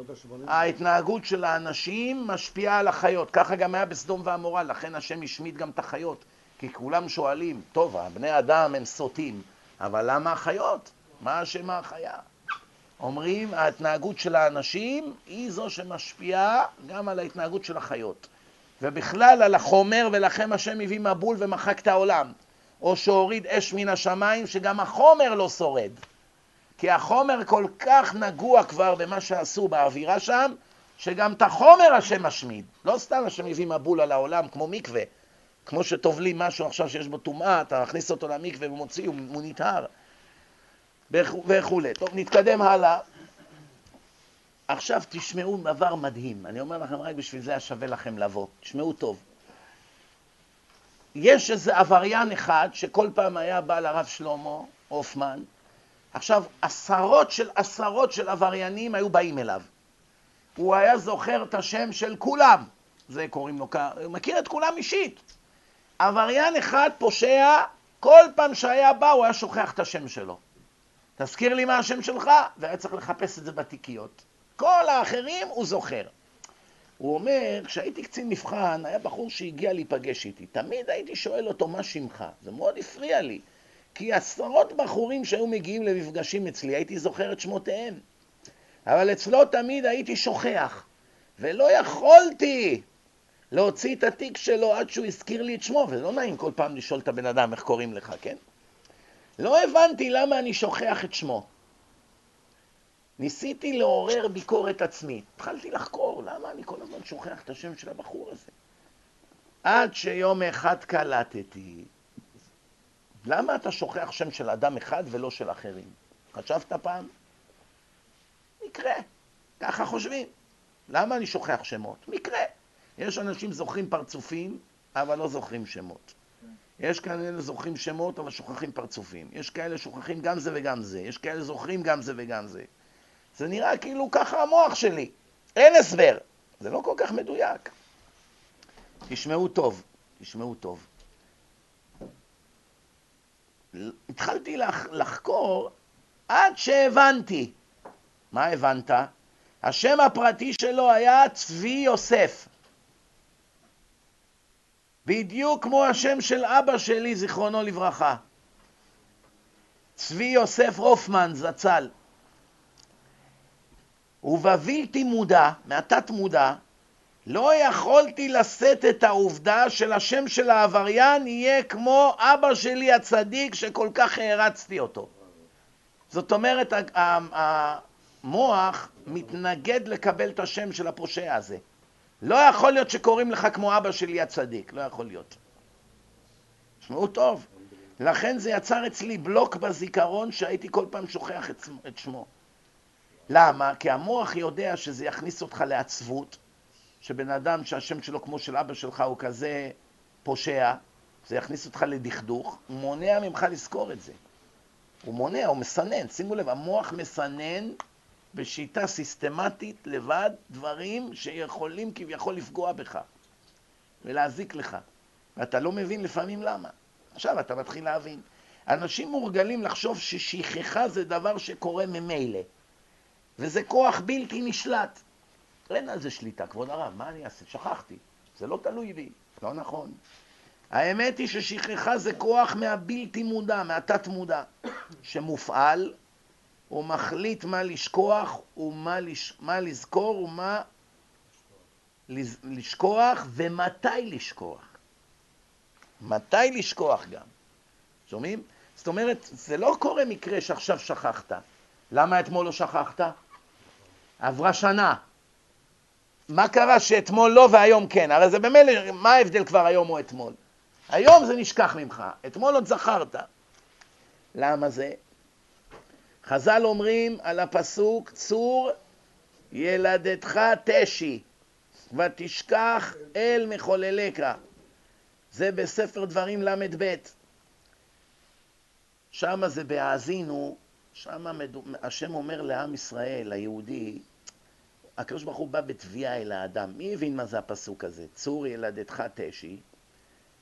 ההתנהגות של האנשים משפיעה על החיות. ככה גם היה בסדום ועמורה, לכן השם השמיד גם את החיות. כי כולם שואלים, טוב, הבני אדם הם סוטים, אבל למה החיות? מה אשם החיה? אומרים, ההתנהגות של האנשים היא זו שמשפיעה גם על ההתנהגות של החיות. ובכלל על החומר, ולכם השם הביא מבול ומחק את העולם. או שהוריד אש מן השמיים, שגם החומר לא שורד. כי החומר כל כך נגוע כבר במה שעשו באווירה שם, שגם את החומר השם משמיד. לא סתם השם הביא מבול על העולם כמו מקווה. כמו שטובלים משהו עכשיו שיש בו טומאה, אתה מכניס אותו למקווה ומוציא, הוא נטהר. וכולי. טוב, נתקדם הלאה. עכשיו תשמעו דבר מדהים. אני אומר לכם, רק בשביל זה היה שווה לכם לבוא. תשמעו טוב. יש איזה עבריין אחד שכל פעם היה בא לרב שלמה הופמן, עכשיו עשרות של עשרות של עבריינים היו באים אליו. הוא היה זוכר את השם של כולם, זה קוראים לו, הוא מכיר את כולם אישית. עבריין אחד פושע, כל פעם שהיה בא הוא היה שוכח את השם שלו. תזכיר לי מה השם שלך, והיה צריך לחפש את זה בתיקיות. כל האחרים הוא זוכר. הוא אומר, כשהייתי קצין מבחן, היה בחור שהגיע להיפגש איתי. תמיד הייתי שואל אותו, מה שמך? זה מאוד הפריע לי. כי עשרות בחורים שהיו מגיעים למפגשים אצלי, הייתי זוכר את שמותיהם. אבל אצלו תמיד הייתי שוכח. ולא יכולתי להוציא את התיק שלו עד שהוא הזכיר לי את שמו, ולא נעים כל פעם לשאול את הבן אדם איך קוראים לך, כן? לא הבנתי למה אני שוכח את שמו. ניסיתי לעורר ביקורת עצמית. התחלתי לחקור, למה אני כל הזמן שוכח את השם של הבחור הזה? עד שיום אחד קלטתי, למה אתה שוכח שם של אדם אחד ולא של אחרים? חשבת פעם? מקרה, ככה חושבים. למה אני שוכח שמות? מקרה. יש אנשים זוכרים פרצופים, אבל לא זוכרים שמות. יש כאלה זוכרים שמות, אבל שוכחים פרצופים. יש כאלה שוכחים גם זה וגם זה. יש כאלה זוכרים גם זה וגם זה. זה נראה כאילו ככה המוח שלי. אין הסבר. זה לא כל כך מדויק. תשמעו טוב, תשמעו טוב. התחלתי לח, לחקור עד שהבנתי. מה הבנת? השם הפרטי שלו היה צבי יוסף. בדיוק כמו השם של אבא שלי, זיכרונו לברכה. צבי יוסף רופמן, זצ"ל. ובבלתי מודע, מהתת מודע, לא יכולתי לשאת את העובדה של השם של העבריין יהיה כמו אבא שלי הצדיק שכל כך הערצתי אותו. זאת אומרת, המוח מתנגד לקבל את השם של הפושע הזה. לא יכול להיות שקוראים לך כמו אבא שלי הצדיק, לא יכול להיות. תשמעו טוב, לכן זה יצר אצלי בלוק בזיכרון שהייתי כל פעם שוכח את שמו. למה? כי המוח יודע שזה יכניס אותך לעצבות, שבן אדם שהשם שלו כמו של אבא שלך הוא כזה פושע, זה יכניס אותך לדכדוך, הוא מונע ממך לזכור את זה. הוא מונע, הוא מסנן, שימו לב, המוח מסנן בשיטה סיסטמטית לבד דברים שיכולים כביכול לפגוע בך ולהזיק לך, ואתה לא מבין לפעמים למה. עכשיו אתה מתחיל להבין. אנשים מורגלים לחשוב ששכחה זה דבר שקורה ממילא. וזה כוח בלתי נשלט. אין על זה שליטה, כבוד הרב, מה אני אעשה? שכחתי. זה לא תלוי בי. לא נכון. האמת היא ששכחה זה כוח מהבלתי מודע, מהתת מודע, שמופעל, הוא מחליט מה לשכוח ומה לש... מה לזכור ומה. לשכוח ומתי לשכוח. מתי לשכוח גם. שומעים? זאת אומרת, זה לא קורה מקרה שעכשיו שכחת. למה אתמול לא שכחת? עברה שנה. מה קרה שאתמול לא והיום כן? הרי זה במילא, מה ההבדל כבר היום או אתמול? היום זה נשכח ממך, אתמול עוד זכרת. למה זה? חז"ל אומרים על הפסוק, צור ילדתך תשי, ותשכח אל מחולליך. זה בספר דברים ל"ב. שם זה בהאזינו, שם השם אומר לעם ישראל, היהודי, הקדוש ברוך הוא בא בתביעה אל האדם. מי הבין מה זה הפסוק הזה? צור ילדתך תשי,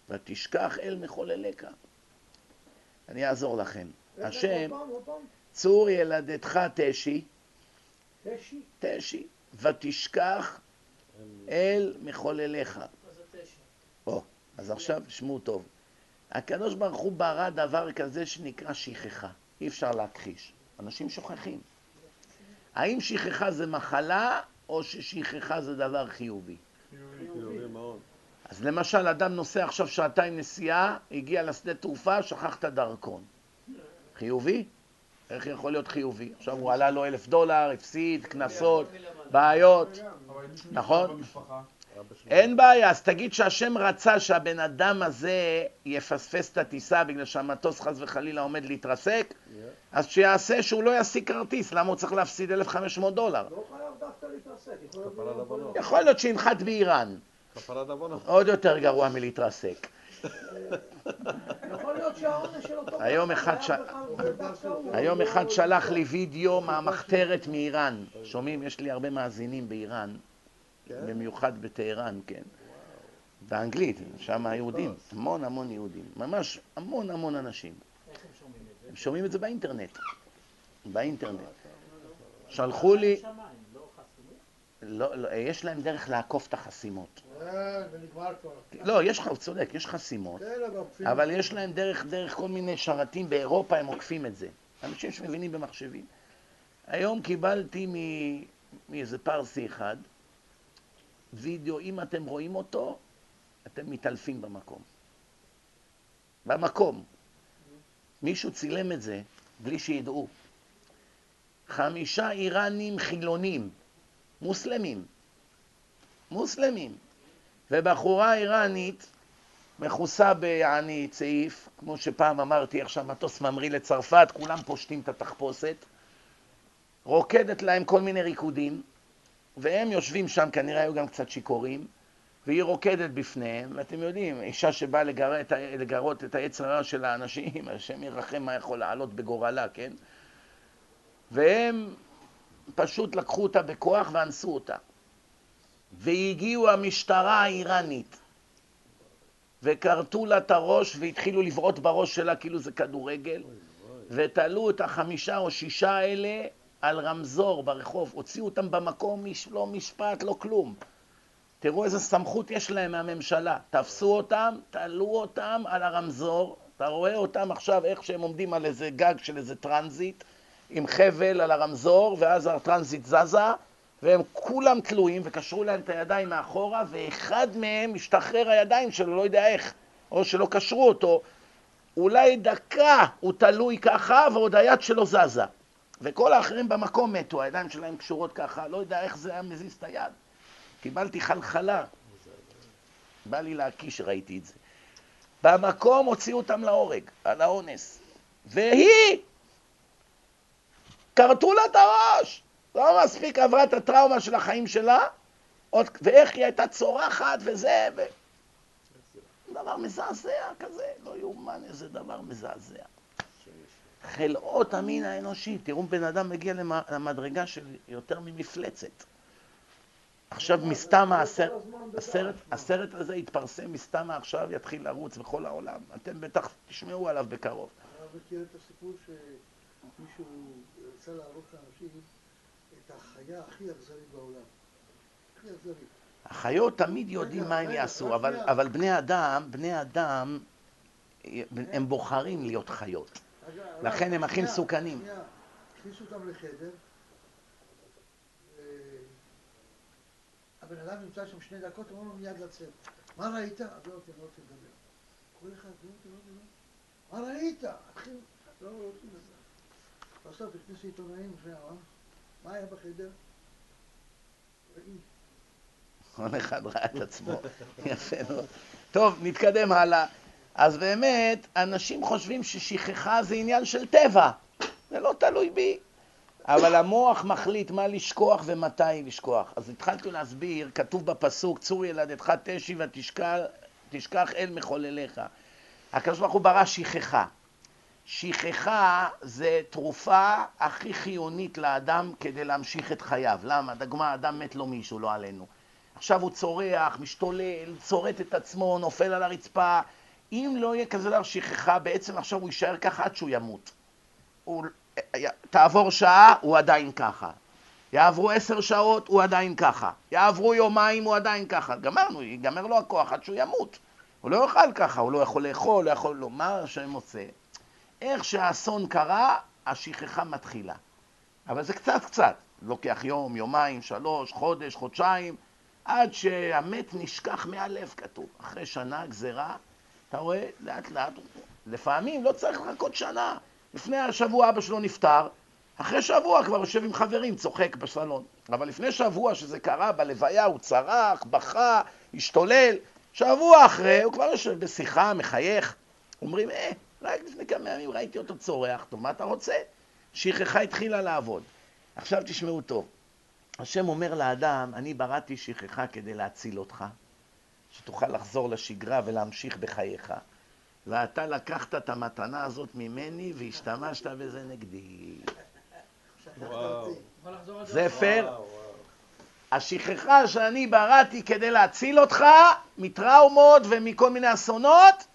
ותשכח אל מחולליך. אני אעזור לכם. השם, צור ילדתך תשי, תשי? תשי, ותשכח אל מחולליך. מה זה תשע? או, אז עכשיו שמעו טוב. הקדוש ברוך הוא ברא דבר כזה שנקרא שכחה. אי אפשר להכחיש. אנשים שוכחים. האם שכחה זה מחלה, או ששכחה זה דבר חיובי? חיובי. אז למשל, אדם נוסע עכשיו שעתיים נסיעה, הגיע לשדה תעופה, שכח את הדרכון. חיובי? איך יכול להיות חיובי? עכשיו הוא עלה לו אלף דולר, הפסיד, קנסות, בעיות, נכון? אין בעיה, אז תגיד שהשם רצה שהבן אדם הזה יפספס את הטיסה בגלל שהמטוס חס וחלילה עומד להתרסק, אז שיעשה שהוא לא ישיג כרטיס, למה הוא צריך להפסיד 1,500 דולר? לא חייב דווקא להתרסק, יכול להיות שינחת באיראן. עוד יותר גרוע מלהתרסק. היום אחד שלח לי וידאו מהמחתרת מאיראן. שומעים? יש לי הרבה מאזינים באיראן, כן? במיוחד בטהרן, כן. באנגלית, שם היהודים, המון המון יהודים, ממש המון המון אנשים. איך הם שומעים את זה? הם שומעים את זה באינטרנט. באינטרנט. שלחו לי, לא? לא, לא, יש להם דרך לעקוף את החסימות. כבר. לא, יש, הוא צודק, יש חסימות, כן, אבל יש להם דרך, דרך כל מיני שרתים באירופה, הם עוקפים את זה. אנשים שמבינים במחשבים. היום קיבלתי מאיזה פרסי אחד וידאו, אם אתם רואים אותו, אתם מתעלפים במקום. במקום. מישהו צילם את זה בלי שידעו. חמישה איראנים חילונים, מוסלמים, מוסלמים, ובחורה איראנית מכוסה ביעני צעיף, כמו שפעם אמרתי, איך שהמטוס ממריא לצרפת, כולם פושטים את התחפושת, רוקדת להם כל מיני ריקודים, והם יושבים שם, כנראה היו גם קצת שיכורים, והיא רוקדת בפניהם, ואתם יודעים, אישה שבאה לגר... את ה- לגרות את היצר הרע של האנשים, השם ירחם מה יכול לעלות בגורלה, כן? והם פשוט לקחו אותה בכוח ואנסו אותה. והגיעו המשטרה האיראנית, וכרתו לה את הראש והתחילו לבעוט בראש שלה כאילו זה כדורגל, ותלו את החמישה או שישה האלה על רמזור ברחוב, הוציאו אותם במקום, לא משפט, לא כלום. תראו איזה סמכות יש להם מהממשלה. תפסו אותם, תלו אותם על הרמזור, אתה רואה אותם עכשיו איך שהם עומדים על איזה גג של איזה טרנזיט, עם חבל על הרמזור, ואז הטרנזיט זזה, והם כולם תלויים, וקשרו להם את הידיים מאחורה, ואחד מהם משתחרר הידיים שלו, לא יודע איך, או שלא קשרו אותו. אולי דקה הוא תלוי ככה, ועוד היד שלו זזה. וכל האחרים במקום מתו, הידיים שלהם קשורות ככה, לא יודע איך זה היה מזיז את היד. קיבלתי חלחלה. בא לי להקיש, ראיתי את זה. במקום הוציאו אותם להורג, על האונס. והיא, כרתו לה את הראש. לא מספיק עברה את הטראומה של החיים שלה, עוד, ואיך היא הייתה צורחת וזה, ו... דבר מזעזע כזה, לא יאומן איזה דבר מזעזע. חלאות המין האנושי, תראו בן אדם מגיע למ- למדרגה של יותר ממפלצת. עכשיו מסתמה הסרט, הסרט, הזה יתפרסם מסתמה עכשיו, יתחיל לרוץ בכל העולם. אתם בטח תשמעו עליו בקרוב. אתה מכיר את הסיפור שמישהו רצה להראות לאנשים את החיה הכי אכזרית בעולם. הכי אכזרית. החיות תמיד יודעים מה הם יעשו. אבל בני אדם, בני אדם, הם בוחרים להיות חיות. לכן הם הכי מסוכנים. הכניסו אותם לחדר, אה, הבן אדם נמצא שם שני דקות, אמרו לו מיד לצאת. מה ראית? אז לא רוצה, לא רוצה לדבר. כל אחד, לא רוצה, לא רוצה, לא. מה ראית? התחיל, לא, לא רוצה לדבר. בסוף הכניסו עיתונאים, שנייה, מה? מה היה בחדר? ראי. כל אחד ראה את עצמו. יפה מאוד. טוב, נתקדם הלאה. אז באמת, אנשים חושבים ששכחה זה עניין של טבע. זה לא תלוי בי. אבל המוח מחליט מה לשכוח ומתי לשכוח. אז התחלתי להסביר, כתוב בפסוק, צור ילדתך תשי ותשכח תשכח אל מחולליך. הקדוש ברוך הוא ברא שכחה. שכחה זה תרופה הכי חיונית לאדם כדי להמשיך את חייו. למה? דוגמה, אדם מת לו מישהו, לא עלינו. עכשיו הוא צורח, משתולל, צורט את עצמו, נופל על הרצפה. אם לא יהיה כזה דבר שכחה, בעצם עכשיו הוא יישאר ככה עד שהוא ימות. הוא, תעבור שעה, הוא עדיין ככה. יעברו עשר שעות, הוא עדיין ככה. יעברו יומיים, הוא עדיין ככה. גמרנו, ייגמר לו הכוח עד שהוא ימות. הוא לא יאכל ככה, הוא לא יכול לאכול, לא יכול... מה השם עושה? איך שהאסון קרה, השכחה מתחילה. אבל זה קצת קצת. לוקח יום, יומיים, שלוש, חודש, חודשיים, עד שהמת נשכח מהלב, כתוב. אחרי שנה, גזירה, אתה רואה, לאט לאט, לפעמים לא צריך לחכות שנה. לפני השבוע אבא שלו נפטר, אחרי שבוע כבר יושב עם חברים, צוחק בסלון. אבל לפני שבוע שזה קרה, בלוויה הוא צרח, בכה, השתולל. שבוע אחרי, הוא כבר יושב בשיחה, מחייך. אומרים, אה, רק לפני כמה ימים ראיתי אותו צורח, טוב, מה אתה רוצה? שכחה התחילה לעבוד. עכשיו תשמעו טוב. השם אומר לאדם, אני בראתי שכחה כדי להציל אותך, שתוכל לחזור לשגרה ולהמשיך בחייך. ואתה לקחת את המתנה הזאת ממני והשתמשת בזה נגדי. זה? פייר. השכחה שאני בראתי כדי להציל אותך מטראומות ומכל מיני אסונות,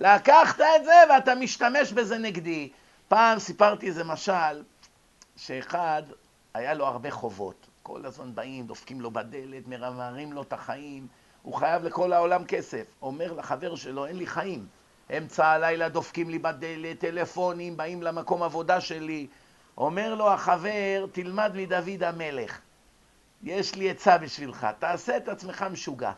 לקחת את זה ואתה משתמש בזה נגדי. פעם סיפרתי איזה משל, שאחד, היה לו הרבה חובות. כל הזמן באים, דופקים לו בדלת, מרמרים לו את החיים. הוא חייב לכל העולם כסף. אומר לחבר שלו, אין לי חיים. אמצע הלילה דופקים לי בדלת, טלפונים, באים למקום עבודה שלי. אומר לו החבר, תלמד מדוד המלך. יש לי עצה בשבילך, תעשה את עצמך משוגע.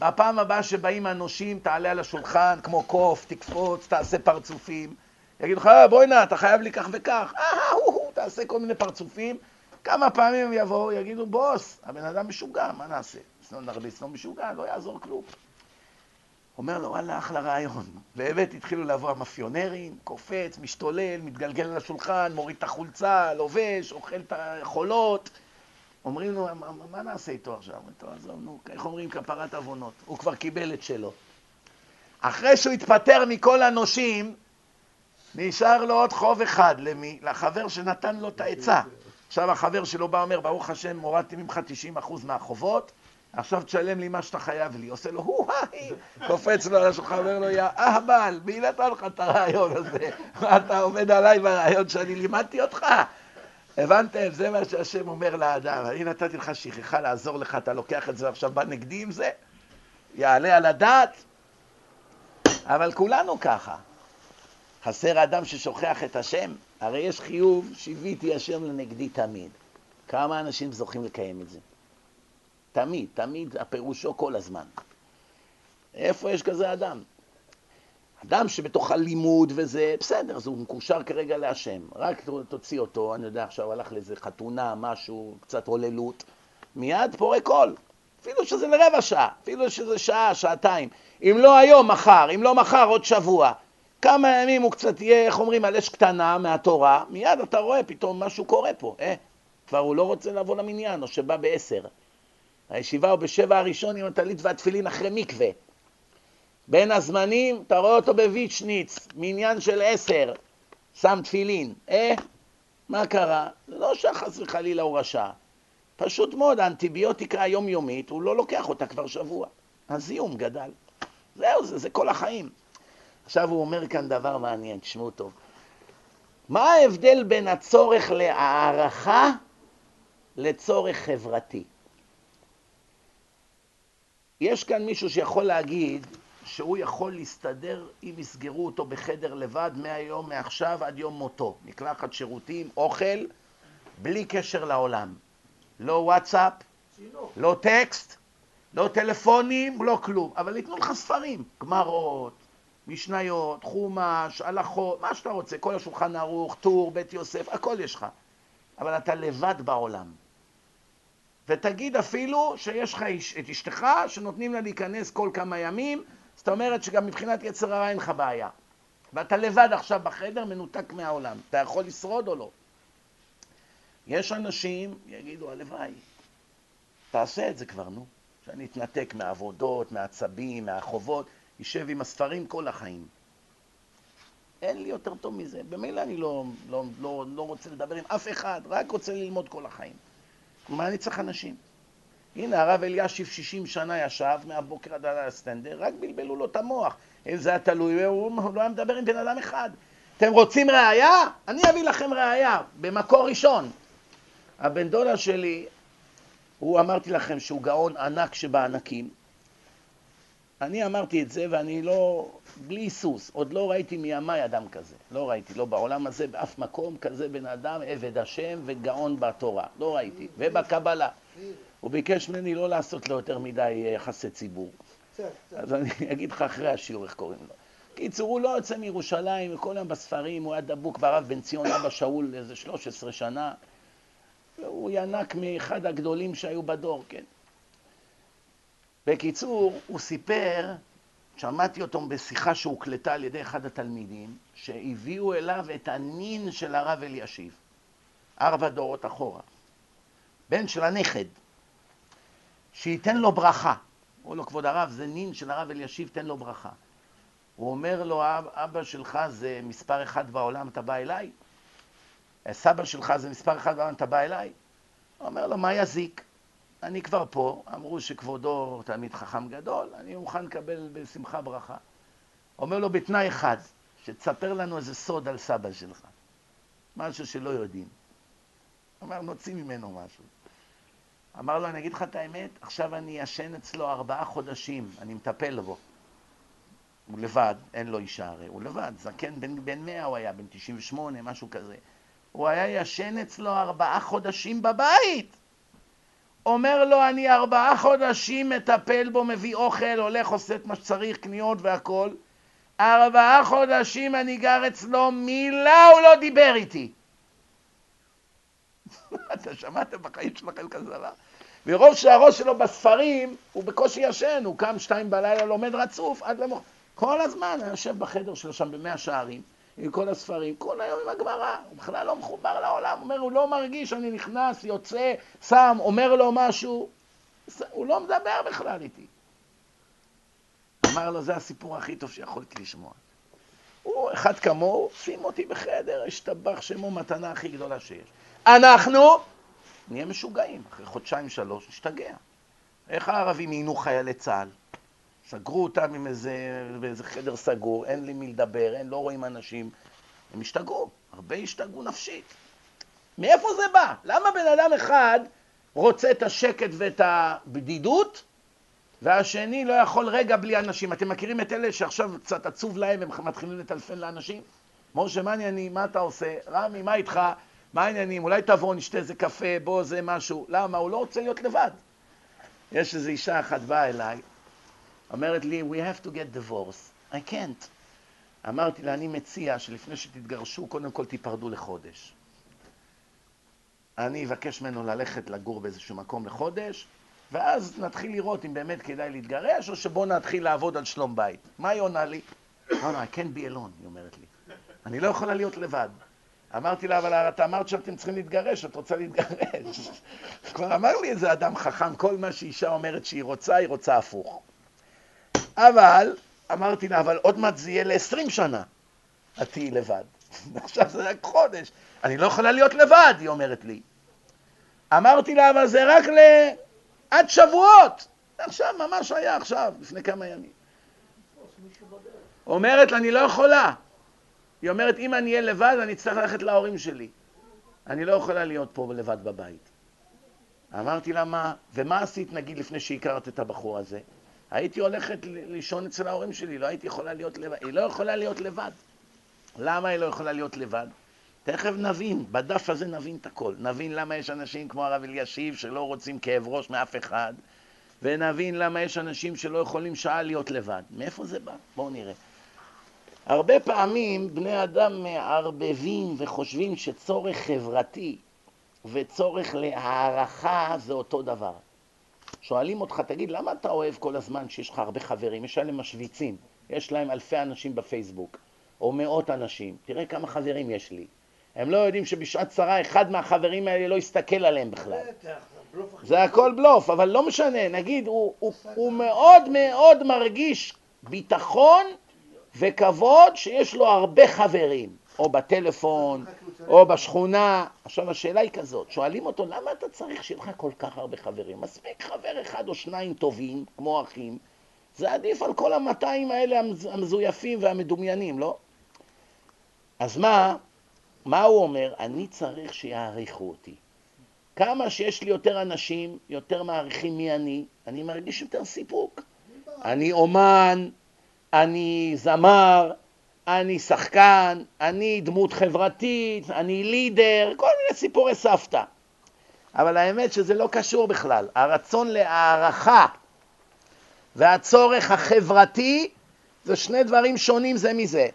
בפעם הבאה שבאים אנושים, תעלה על השולחן, כמו קוף, תקפוץ, תעשה פרצופים. יגידו לך, "אה, בואי נא, אתה חייב לי כך וכך. אה, הו, הו, תעשה כל מיני פרצופים. כמה פעמים הם יבואו, יגידו, בוס, הבן אדם משוגע, מה נעשה? סנון נרביץ לא משוגע, לא יעזור כלום. אומר לו, וואלה, אחלה רעיון. באמת התחילו לבוא המאפיונרים, קופץ, משתולל, מתגלגל על השולחן, מוריד את החולצה, לובש, אוכל את החולות. אומרים לו, מה, מה, נעשה איתו עכשיו? אומרים, טוב, עזוב, נו, איך אומרים כפרת עוונות? הוא כבר קיבל את שלו. אחרי שהוא התפטר מכל הנושים, נשאר לו עוד חוב אחד, למי? לחבר שנתן לו את העצה. עכשיו החבר שלו בא אומר, ברוך השם, הורדתי ממך 90% מהחובות, עכשיו תשלם לי מה שאתה חייב לי. עושה לו, הו-היי, קופץ לו על השולחן, אומר לו, יא אהבל, מי נתן לך את הרעיון הזה? מה אתה עומד עליי ברעיון שאני לימדתי אותך? הבנתם? זה מה שהשם אומר לאדם. אני נתתי לך שכחה לעזור לך, אתה לוקח את זה ועכשיו בא נגדי עם זה? יעלה על הדעת? אבל כולנו ככה. חסר אדם ששוכח את השם? הרי יש חיוב, שיוויתי השם לנגדי תמיד. כמה אנשים זוכים לקיים את זה? תמיד, תמיד, הפירושו כל הזמן. איפה יש כזה אדם? אדם שבתוך הלימוד וזה, בסדר, אז הוא מקושר כרגע להשם. רק תוציא אותו, אני יודע, עכשיו הלך לאיזה חתונה, משהו, קצת הוללות, מיד פורק קול. אפילו שזה לרבע שעה, אפילו שזה שעה, שעתיים. אם לא היום, מחר, אם לא מחר, עוד שבוע. כמה ימים הוא קצת יהיה, איך אומרים, על אש קטנה מהתורה, מיד אתה רואה פתאום משהו קורה פה. אה, כבר הוא לא רוצה לבוא למניין, או שבא בעשר. הישיבה הוא בשבע הראשון עם הטלית והתפילין אחרי מקווה. בין הזמנים, אתה רואה אותו בוויצ'ניץ, מניין של עשר, שם תפילין. אה, מה קרה? לא שחס וחלילה הוא רשע. פשוט מאוד, האנטיביוטיקה היומיומית, הוא לא לוקח אותה כבר שבוע. הזיהום גדל. זהו, זה, זה כל החיים. עכשיו הוא אומר כאן דבר מעניין, תשמעו טוב. מה ההבדל בין הצורך להערכה לצורך חברתי? יש כאן מישהו שיכול להגיד שהוא יכול להסתדר אם יסגרו אותו בחדר לבד מהיום, מעכשיו עד יום מותו. מקלחת, שירותים, אוכל, בלי קשר לעולם. לא וואטסאפ, צינור. לא טקסט, לא טלפונים, לא כלום. אבל ייתנו לך ספרים, גמרות, משניות, חומש, הלכות, מה שאתה רוצה, כל השולחן ערוך, טור, בית יוסף, הכל יש לך. אבל אתה לבד בעולם. ותגיד אפילו שיש לך את אשתך שנותנים לה להיכנס כל כמה ימים, זאת אומרת שגם מבחינת יצר הרע אין לך בעיה. ואתה לבד עכשיו בחדר, מנותק מהעולם. אתה יכול לשרוד או לא? יש אנשים, יגידו, הלוואי, תעשה את זה כבר, נו. שאני אתנתק מהעבודות, מהעצבים, מהחובות, יישב עם הספרים כל החיים. אין לי יותר טוב מזה. במילא אני לא, לא, לא, לא רוצה לדבר עם אף אחד, רק רוצה ללמוד כל החיים. מה אני צריך אנשים? הנה, הרב אלישיב 60 שנה ישב, מהבוקר עד הלילה סטנדר, רק בלבלו לו את המוח. אם זה היה תלוי, הוא לא היה מדבר עם בן אדם אחד. אתם רוצים ראייה? אני אביא לכם ראייה, במקור ראשון. הבן דודה שלי, הוא אמרתי לכם שהוא גאון ענק שבענקים. אני אמרתי את זה ואני לא, בלי היסוס, עוד לא ראיתי מימיי אדם כזה. לא ראיתי, לא בעולם הזה, באף מקום כזה בן אדם, עבד השם וגאון בתורה. לא ראיתי. ובקבלה. הוא ביקש ממני לא לעשות לו יותר מדי אה, יחסי ציבור. אז אני אגיד לך אחרי השיעור איך קוראים לו. קיצור, הוא לא יוצא מירושלים, וכל היום בספרים, הוא היה דבוק ברב בן ציון אבא שאול איזה 13 שנה. והוא ינק מאחד הגדולים שהיו בדור, כן. בקיצור, הוא סיפר, שמעתי אותו בשיחה שהוקלטה על ידי אחד התלמידים, שהביאו אליו את הנין של הרב אלישיב, ארבע דורות אחורה. בן של הנכד, שייתן לו ברכה. אמרו לו, כבוד הרב, זה נין של הרב אלישיב, תן לו ברכה. הוא אומר לו, "אב- אבא שלך זה מספר אחד בעולם, אתה בא אליי? סבא שלך זה מספר אחד בעולם, אתה בא אליי? הוא אומר לו, מה יזיק? אני כבר פה, אמרו שכבודו תלמיד חכם גדול, אני מוכן לקבל בשמחה ברכה. אומר לו, בתנאי אחד, שתספר לנו איזה סוד על סבא שלך, משהו שלא יודעים. אמר, נוציא ממנו משהו. אמר לו, אני אגיד לך את האמת, עכשיו אני ישן אצלו ארבעה חודשים, אני מטפל בו. הוא לבד, אין לו אישה הרי, הוא לבד, זקן, בן, בן 100 הוא היה, בן 98, משהו כזה. הוא היה ישן אצלו ארבעה חודשים בבית. אומר לו, אני ארבעה חודשים מטפל בו, מביא אוכל, הולך, עושה את מה שצריך, קניות והכול. ארבעה חודשים אני גר אצלו, מילה הוא לא דיבר איתי. אתה שמעת בחיים שלכם כזה דבר? מרוב שהראש שלו בספרים, הוא בקושי ישן, הוא קם שתיים בלילה, לומד רצוף, עד למוח... כל הזמן, היה יושב בחדר שלו שם במאה שערים, עם כל הספרים, כל היום עם הגמרא, הוא בכלל לא מחובר לעולם, הוא אומר, הוא לא מרגיש, אני נכנס, יוצא, שם, אומר לו משהו, הוא לא מדבר בכלל איתי. אמר לו, זה הסיפור הכי טוב שיכולתי לשמוע. הוא, אחד כמוהו, שים אותי בחדר, השתבח שמו מתנה הכי גדולה שיש. אנחנו נהיה משוגעים, אחרי חודשיים שלוש נשתגע. איך הערבים עיינו חיילי צה"ל? סגרו אותם עם איזה, באיזה חדר סגור, אין לי מי לדבר, אין, לא רואים אנשים. הם השתגעו, הרבה השתגעו נפשית. מאיפה זה בא? למה בן אדם אחד רוצה את השקט ואת הבדידות, והשני לא יכול רגע בלי אנשים? אתם מכירים את אלה שעכשיו קצת עצוב להם, הם מתחילים לטלפן לאנשים? משה, מה העניינים? מה אתה עושה? רמי, מה איתך? מה העניינים? אולי תבוא, נשתה איזה קפה, בוא, זה משהו. למה? הוא לא רוצה להיות לבד. יש איזו אישה אחת באה אליי, אומרת לי, we have to get divorced. I can't. אמרתי לה, אני מציע שלפני שתתגרשו, קודם כל תיפרדו לחודש. אני אבקש ממנו ללכת לגור באיזשהו מקום לחודש, ואז נתחיל לראות אם באמת כדאי להתגרש, או שבואו נתחיל לעבוד על שלום בית. מה היא עונה לי? לא, לא, I can't be alone, היא אומרת לי. אני לא יכולה להיות לבד. אמרתי לה, אבל אתה אמרת שאתם צריכים להתגרש, את רוצה להתגרש. כבר אמר לי איזה אדם חכם, כל מה שאישה אומרת שהיא רוצה, היא רוצה הפוך. אבל, אמרתי לה, אבל עוד מעט זה יהיה ל-20 שנה, את תהיי לבד. עכשיו זה רק חודש. אני לא יכולה להיות לבד, היא אומרת לי. אמרתי לה, אבל זה רק ל... עד שבועות. עכשיו, ממש היה עכשיו, לפני כמה ימים. אומרת אני לא יכולה. היא אומרת, אם אני אהיה לבד, אני אצטרך ללכת להורים שלי. אני לא יכולה להיות פה לבד בבית. אמרתי לה, מה? ומה עשית, נגיד, לפני שהכרת את הבחור הזה? הייתי הולכת לישון אצל ההורים שלי, לא הייתי יכולה להיות לבד. היא לא יכולה להיות לבד. למה היא לא יכולה להיות לבד? תכף נבין, בדף הזה נבין את הכל. נבין למה יש אנשים כמו הרב אלישיב שלא רוצים כאב ראש מאף אחד, ונבין למה יש אנשים שלא יכולים שעה להיות לבד. מאיפה זה בא? בואו נראה. הרבה פעמים בני אדם מערבבים וחושבים שצורך חברתי וצורך להערכה זה אותו דבר. שואלים אותך, תגיד, למה אתה אוהב כל הזמן שיש לך הרבה חברים? יש להם משוויצים, יש להם אלפי אנשים בפייסבוק, או מאות אנשים. תראה כמה חברים יש לי. הם לא יודעים שבשעת צרה אחד מהחברים האלה לא יסתכל עליהם בכלל. זה הכל בלוף, אבל לא משנה, נגיד, הוא, הוא, הוא מאוד מאוד מרגיש ביטחון וכבוד שיש לו הרבה חברים, או בטלפון, או בשכונה. עכשיו, השאלה היא כזאת, שואלים אותו, למה אתה צריך שיהיה לך כל כך הרבה חברים? מספיק חבר אחד או שניים טובים, כמו אחים, זה עדיף על כל המאתיים האלה המז- המזויפים והמדומיינים, לא? אז מה, מה הוא אומר? אני צריך שיעריכו אותי. כמה שיש לי יותר אנשים, יותר מעריכים מי אני, אני מרגיש יותר סיפוק. אני אומן, אני זמר, אני שחקן, אני דמות חברתית, אני לידר, כל מיני סיפורי סבתא. אבל האמת שזה לא קשור בכלל. הרצון להערכה והצורך החברתי זה שני דברים שונים זה מזה.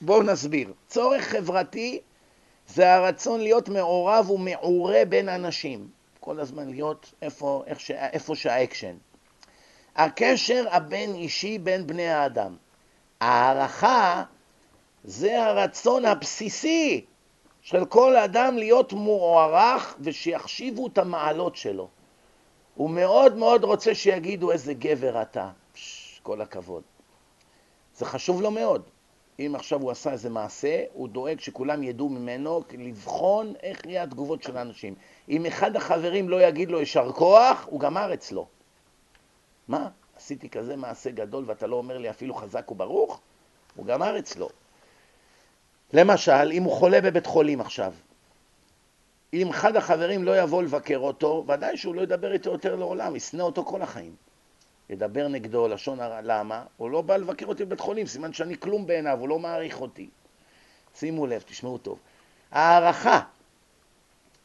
בואו נסביר. צורך חברתי זה הרצון להיות מעורב ומעורה בין אנשים. כל הזמן להיות איפה, איפה שהאקשן. הקשר הבין-אישי בין בני האדם. הערכה זה הרצון הבסיסי של כל אדם להיות מוערך ושיחשיבו את המעלות שלו. הוא מאוד מאוד רוצה שיגידו איזה גבר אתה. פש, כל הכבוד. זה חשוב לו מאוד. אם עכשיו הוא עשה איזה מעשה, הוא דואג שכולם ידעו ממנו לבחון איך יהיה התגובות של האנשים. אם אחד החברים לא יגיד לו יישר כוח, הוא גמר אצלו. מה? עשיתי כזה מעשה גדול ואתה לא אומר לי אפילו חזק וברוך? הוא גמר אצלו. למשל, אם הוא חולה בבית חולים עכשיו, אם אחד החברים לא יבוא לבקר אותו, ודאי שהוא לא ידבר איתו יותר לעולם, ישנא אותו כל החיים. ידבר נגדו לשון הרע, למה? הוא לא בא לבקר אותי בבית חולים, סימן שאני כלום בעיניו, הוא לא מעריך אותי. שימו לב, תשמעו טוב. הערכה,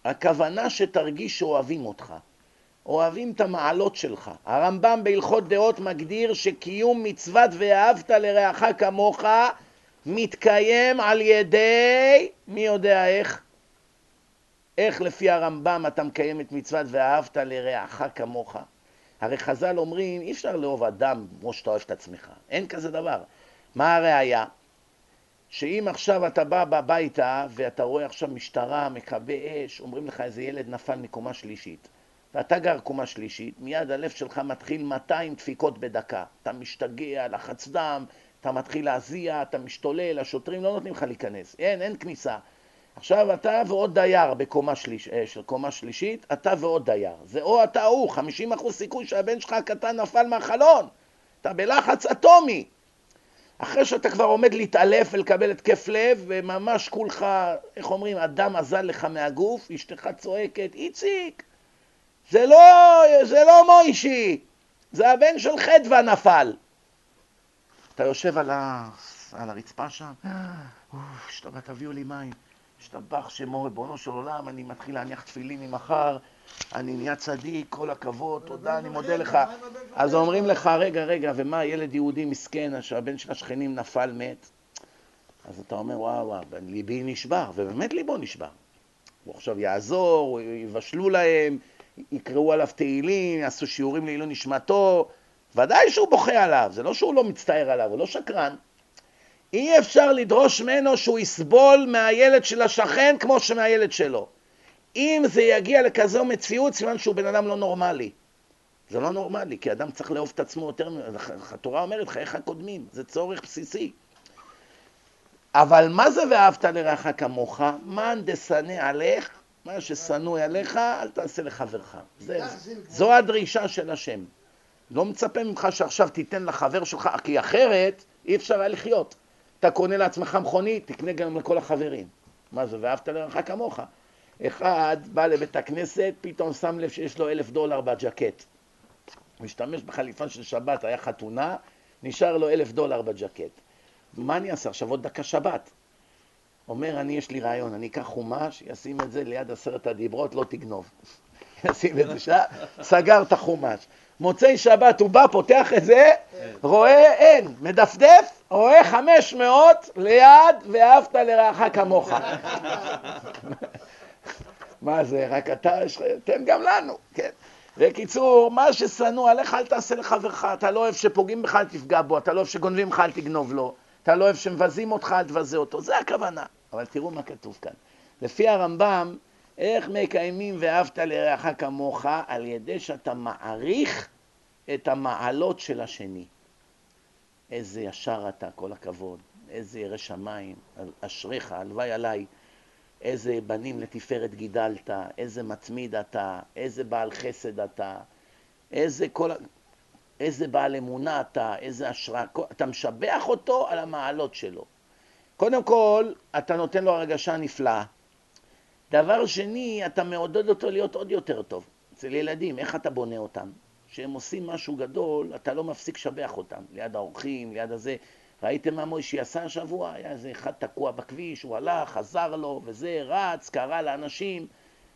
הכוונה שתרגיש שאוהבים אותך, אוהבים את המעלות שלך. הרמב"ם בהלכות דעות מגדיר שקיום מצוות ואהבת לרעך כמוך מתקיים על ידי, מי יודע איך? איך לפי הרמב"ם אתה מקיים את מצוות ואהבת לרעך כמוך? הרי חז"ל אומרים, אי אפשר לאהוב אדם כמו שאתה אוהב את עצמך. אין כזה דבר. מה הראיה? שאם עכשיו אתה בא הביתה ואתה רואה עכשיו משטרה, מכבי אש, אומרים לך איזה ילד נפל מקומה שלישית, ואתה גר קומה שלישית, מיד הלב שלך מתחיל 200 דפיקות בדקה. אתה משתגע, לחץ דם, אתה מתחיל להזיע, אתה משתולל, השוטרים לא נותנים לך להיכנס. אין, אין כניסה. עכשיו אתה ועוד דייר בקומה שליש, אה, של קומה שלישית, אתה ועוד דייר. זה או אתה הוא, 50% סיכוי שהבן שלך הקטן נפל מהחלון. אתה בלחץ אטומי. אחרי שאתה כבר עומד להתעלף ולקבל התקף לב, וממש כולך, איך אומרים, הדם אזל לך מהגוף, אשתך צועקת, איציק, זה לא, זה לא מוישי, זה הבן של חדווה נפל. אתה יושב על, ה... על הרצפה שם, אוף, תביאו לי מים. השתבח שמו ריבונו של עולם, אני מתחיל להניח תפילין ממחר, אני נהיה צדיק, כל הכבוד, תודה, אני מודה לך. אז אומרים לך, רגע, רגע, ומה, ילד יהודי מסכן, שהבן של השכנים נפל, מת? אז אתה אומר, וואו, וואו, ליבי נשבר, ובאמת ליבו נשבר. הוא עכשיו יעזור, יבשלו להם, יקראו עליו תהילים, יעשו שיעורים לעילוי נשמתו, ודאי שהוא בוכה עליו, זה לא שהוא לא מצטער עליו, הוא לא שקרן. אי אפשר לדרוש ממנו שהוא יסבול מהילד של השכן כמו שמהילד שלו. אם זה יגיע לכזו מציאות, סימן שהוא בן אדם לא נורמלי. זה לא נורמלי, כי אדם צריך לאהוב את עצמו יותר, התורה אומרת, חייך קודמים, זה צורך בסיסי. אבל מה זה ואהבת לרעך כמוך? מאן דשנא עליך, מה ששנוא עליך, אל תעשה לחברך. זה, זו הדרישה של השם. לא מצפה ממך שעכשיו תיתן לחבר שלך, כי אחרת אי אפשר היה לחיות. אתה קונה לעצמך מכונית, תקנה גם לכל החברים. מה זה, ואהבת לרעך כמוך. אחד בא לבית הכנסת, פתאום שם לב שיש לו אלף דולר בג'קט. משתמש בחליפה של שבת, היה חתונה, נשאר לו אלף דולר בג'קט. מה אני אעשה עכשיו? עוד דקה שבת. אומר, אני, יש לי רעיון, אני אקח חומש, אשים את זה ליד עשרת הדיברות, לא תגנוב. ישים את זה שם, סגר את החומש. מוצאי שבת הוא בא, פותח את זה, רואה, אין, מדפדף, רואה 500 ליד, ואהבת לרעך כמוך. מה זה, רק אתה, יש לך- תן גם לנו, כן. בקיצור, מה ששנוא עליך אל תעשה לחברך, אתה לא אוהב שפוגעים בך אל תפגע בו, אתה לא אוהב שגונבים לך אל תגנוב לו, אתה לא אוהב שמבזים אותך אל תבזה אותו, זה הכוונה. אבל תראו מה כתוב כאן. לפי הרמב"ם, איך מקיימים ואהבת לרעך כמוך? על ידי שאתה מעריך את המעלות של השני. איזה ישר אתה, כל הכבוד, איזה ירא שמיים, אשריך, הלוואי עליי. איזה בנים לתפארת גידלת, איזה מתמיד אתה, איזה בעל חסד אתה, איזה, כל, איזה בעל אמונה אתה, איזה השראה, אתה משבח אותו על המעלות שלו. קודם כל, אתה נותן לו הרגשה נפלאה. דבר שני, אתה מעודד אותו להיות עוד יותר טוב. אצל ילדים, איך אתה בונה אותם? כשהם עושים משהו גדול, אתה לא מפסיק לשבח אותם. ליד האורחים, ליד הזה. ראיתם מה מוישי עשה השבוע? היה איזה אחד תקוע בכביש, הוא הלך, חזר לו, וזה, רץ, קרא לאנשים,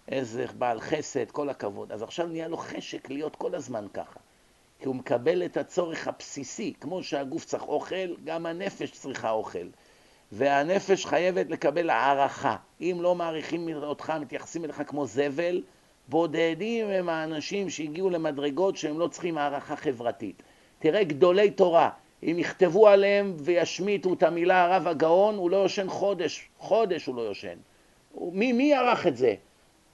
איזה בעל חסד, כל הכבוד. אז עכשיו נהיה לו חשק להיות כל הזמן ככה. כי הוא מקבל את הצורך הבסיסי, כמו שהגוף צריך אוכל, גם הנפש צריכה אוכל. והנפש חייבת לקבל הערכה. אם לא מעריכים אותך, מתייחסים אליך כמו זבל, בודדים הם האנשים שהגיעו למדרגות שהם לא צריכים הערכה חברתית. תראה גדולי תורה, אם יכתבו עליהם וישמיטו את המילה הרב הגאון, הוא לא יושן חודש, חודש הוא לא יושן. מי, מי ערך את זה?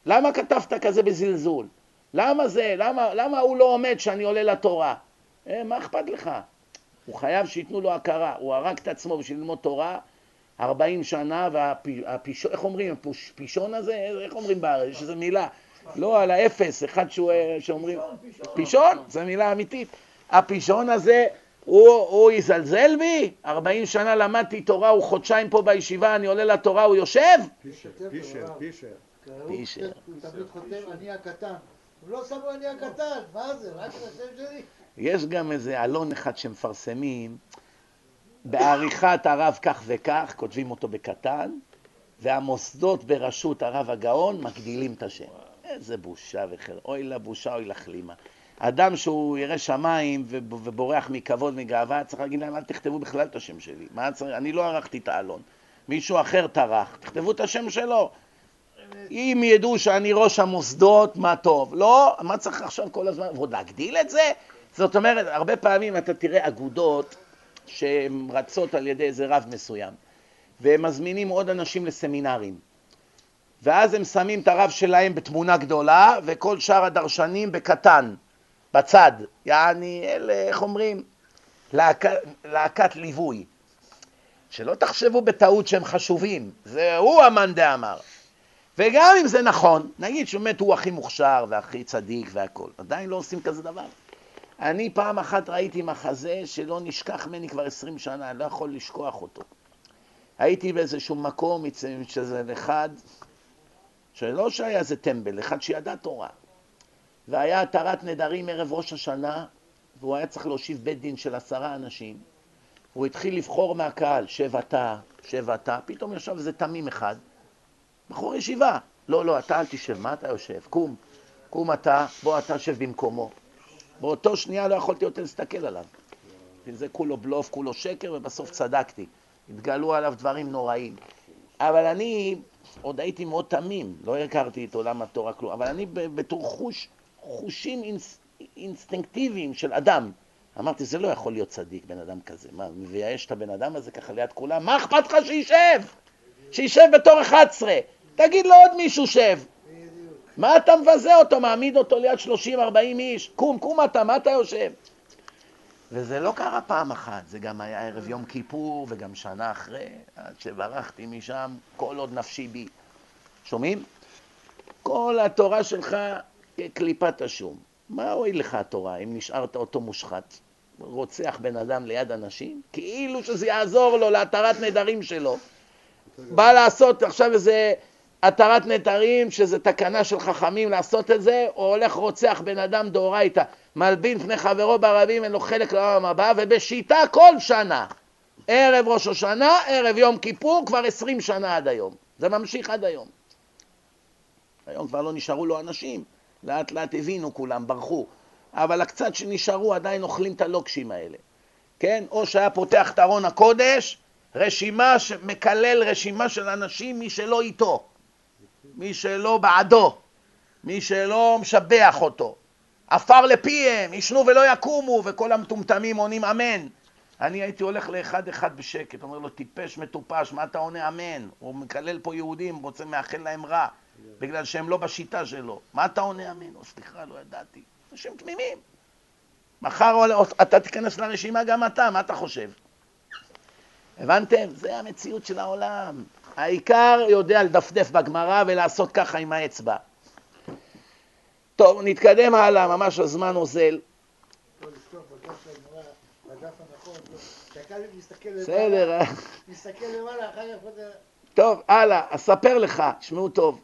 למה כתבת כזה בזלזול? למה זה? למה, למה הוא לא עומד שאני עולה לתורה? אה, מה אכפת לך? הוא חייב שייתנו לו הכרה. הוא הרג את עצמו בשביל ללמוד תורה 40 שנה, והפישון, איך אומרים? הפישון הזה? איך אומרים בארץ? יש איזו מילה. לא, על האפס, אחד שהוא, שאומרים... פישון, זו מילה אמיתית. הפישון הזה, הוא, הוא יזלזל בי? 40 שנה למדתי תורה, הוא חודשיים פה בישיבה, אני עולה לתורה, הוא יושב? פישר, פישר. פישר. פישר. הוא תמיד חותם אני הקטן. הוא לא שם לו אני הקטן, מה זה? רק את השם שלי? יש גם איזה עלון אחד שמפרסמים, בעריכת הרב כך וכך, כותבים אותו בקטן, והמוסדות בראשות הרב הגאון מגדילים את השם. איזה בושה וחר... אוי לבושה, אוי לכלימה. אדם שהוא ירא שמיים וב- ובורח מכבוד, מגאווה, צריך להגיד להם, אל תכתבו בכלל את השם שלי. מה צריך? אני לא ערכתי את העלון. מישהו אחר טרח, תכתבו את השם שלו. אם ידעו שאני ראש המוסדות, מה טוב. לא, מה צריך עכשיו כל הזמן, ועוד להגדיל את זה? זאת אומרת, הרבה פעמים אתה תראה אגודות שהן רצות על ידי איזה רב מסוים, והם מזמינים עוד אנשים לסמינרים. ואז הם שמים את הרב שלהם בתמונה גדולה, וכל שאר הדרשנים בקטן, בצד. יעני, אלה, איך אומרים? להק... להקת ליווי. שלא תחשבו בטעות שהם חשובים, זה הוא המאן דאמר. וגם אם זה נכון, נגיד שבאמת הוא הכי מוכשר והכי צדיק והכול, עדיין לא עושים כזה דבר. אני פעם אחת ראיתי מחזה שלא נשכח ממני כבר עשרים שנה, אני לא יכול לשכוח אותו. הייתי באיזשהו מקום שזה אחד, שלא שהיה איזה טמבל, אחד שידע תורה. והיה התרת נדרים ערב ראש השנה, והוא היה צריך להושיב בית דין של עשרה אנשים. הוא התחיל לבחור מהקהל, שב אתה, שב אתה, פתאום ישב איזה תמים אחד, בחור ישיבה. לא, לא, אתה אל תשב, מה אתה יושב? קום, קום אתה, בוא אתה שב במקומו. באותו שנייה לא יכולתי יותר להסתכל עליו. זה כולו בלוף, כולו שקר, ובסוף צדקתי. התגלו עליו דברים נוראים. אבל אני עוד הייתי מאוד תמים, לא הכרתי את עולם התורה כלום, אבל אני בתור חוש, חושים אינס, אינסטינקטיביים של אדם. אמרתי, זה לא יכול להיות צדיק, בן אדם כזה. מה, מבייש את הבן אדם הזה ככה ליד כולם? מה אכפת לך שישב? שישב בתור 11. תגיד לו עוד מישהו שב. מה אתה מבזה אותו? מעמיד אותו ליד 30-40 איש? קום, קום אתה, מה אתה יושב? וזה לא קרה פעם אחת, זה גם היה ערב יום כיפור וגם שנה אחרי, עד שברחתי משם, כל עוד נפשי בי. שומעים? כל התורה שלך כקליפת השום. מה הועיל לך התורה אם נשארת אותו מושחת? רוצח בן אדם ליד אנשים? כאילו שזה יעזור לו להתרת נדרים שלו. בא לעשות עכשיו איזה התרת נדרים, שזה תקנה של חכמים לעשות את זה, או הולך רוצח בן אדם דאורייתא. מלבין פני חברו ברבים, אין לו חלק לעולם הבא, ובשיטה כל שנה. ערב ראש השנה, ערב יום כיפור, כבר עשרים שנה עד היום. זה ממשיך עד היום. היום כבר לא נשארו לו אנשים, לאט לאט הבינו כולם, ברחו. אבל הקצת שנשארו עדיין אוכלים את הלוקשים האלה. כן? או שהיה פותח את ארון הקודש, רשימה, מקלל רשימה של אנשים, מי שלא איתו, מי שלא בעדו, מי שלא משבח אותו. עפר לפיהם, ישנו ולא יקומו, וכל המטומטמים עונים אמן. אני הייתי הולך לאחד אחד בשקט, אומר לו, טיפש, מטופש, מה אתה עונה אמן? הוא מקלל פה יהודים, רוצה מאחל להם רע, בגלל שהם לא בשיטה שלו. מה אתה עונה אמן? או סליחה, לא ידעתי. אנשים תמימים. מחר אתה תיכנס לרשימה גם אתה, מה אתה חושב? הבנתם? זה המציאות של העולם. העיקר יודע לדפדף בגמרא ולעשות ככה עם האצבע. טוב, נתקדם הלאה, ממש הזמן אוזל. בסדר. אה. טוב, הלאה, אספר לך, תשמעו טוב,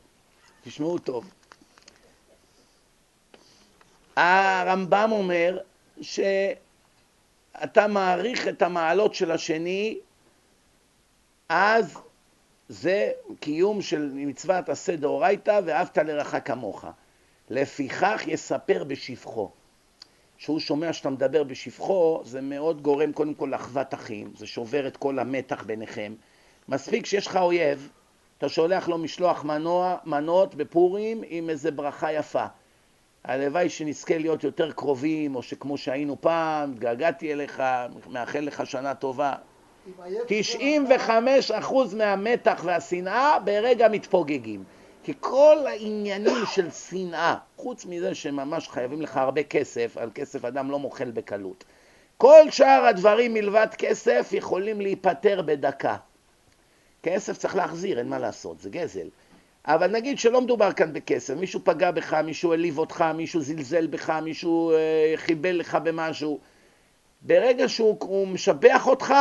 תשמעו טוב. הרמב"ם אומר שאתה מעריך את המעלות של השני, אז זה קיום של מצוות עשה דאורייתא ואהבת לרעך כמוך. לפיכך יספר בשבחו. כשהוא שומע שאתה מדבר בשבחו, זה מאוד גורם קודם כל לאחוות אחים, זה שובר את כל המתח ביניכם. מספיק שיש לך אויב, אתה שולח לו משלוח מנוע, מנות בפורים עם איזה ברכה יפה. הלוואי שנזכה להיות יותר קרובים, או שכמו שהיינו פעם, התגעגעתי אליך, מאחל לך שנה טובה. 95% מהמתח והשנאה ברגע מתפוגגים. כי כל העניינים של שנאה, חוץ מזה שממש חייבים לך הרבה כסף, על כסף אדם לא מוחל בקלות, כל שאר הדברים מלבד כסף יכולים להיפטר בדקה. כסף צריך להחזיר, אין מה לעשות, זה גזל. אבל נגיד שלא מדובר כאן בכסף, מישהו פגע בך, מישהו העליב אותך, מישהו זלזל בך, מישהו אה, חיבל לך במשהו. ברגע שהוא משבח אותך,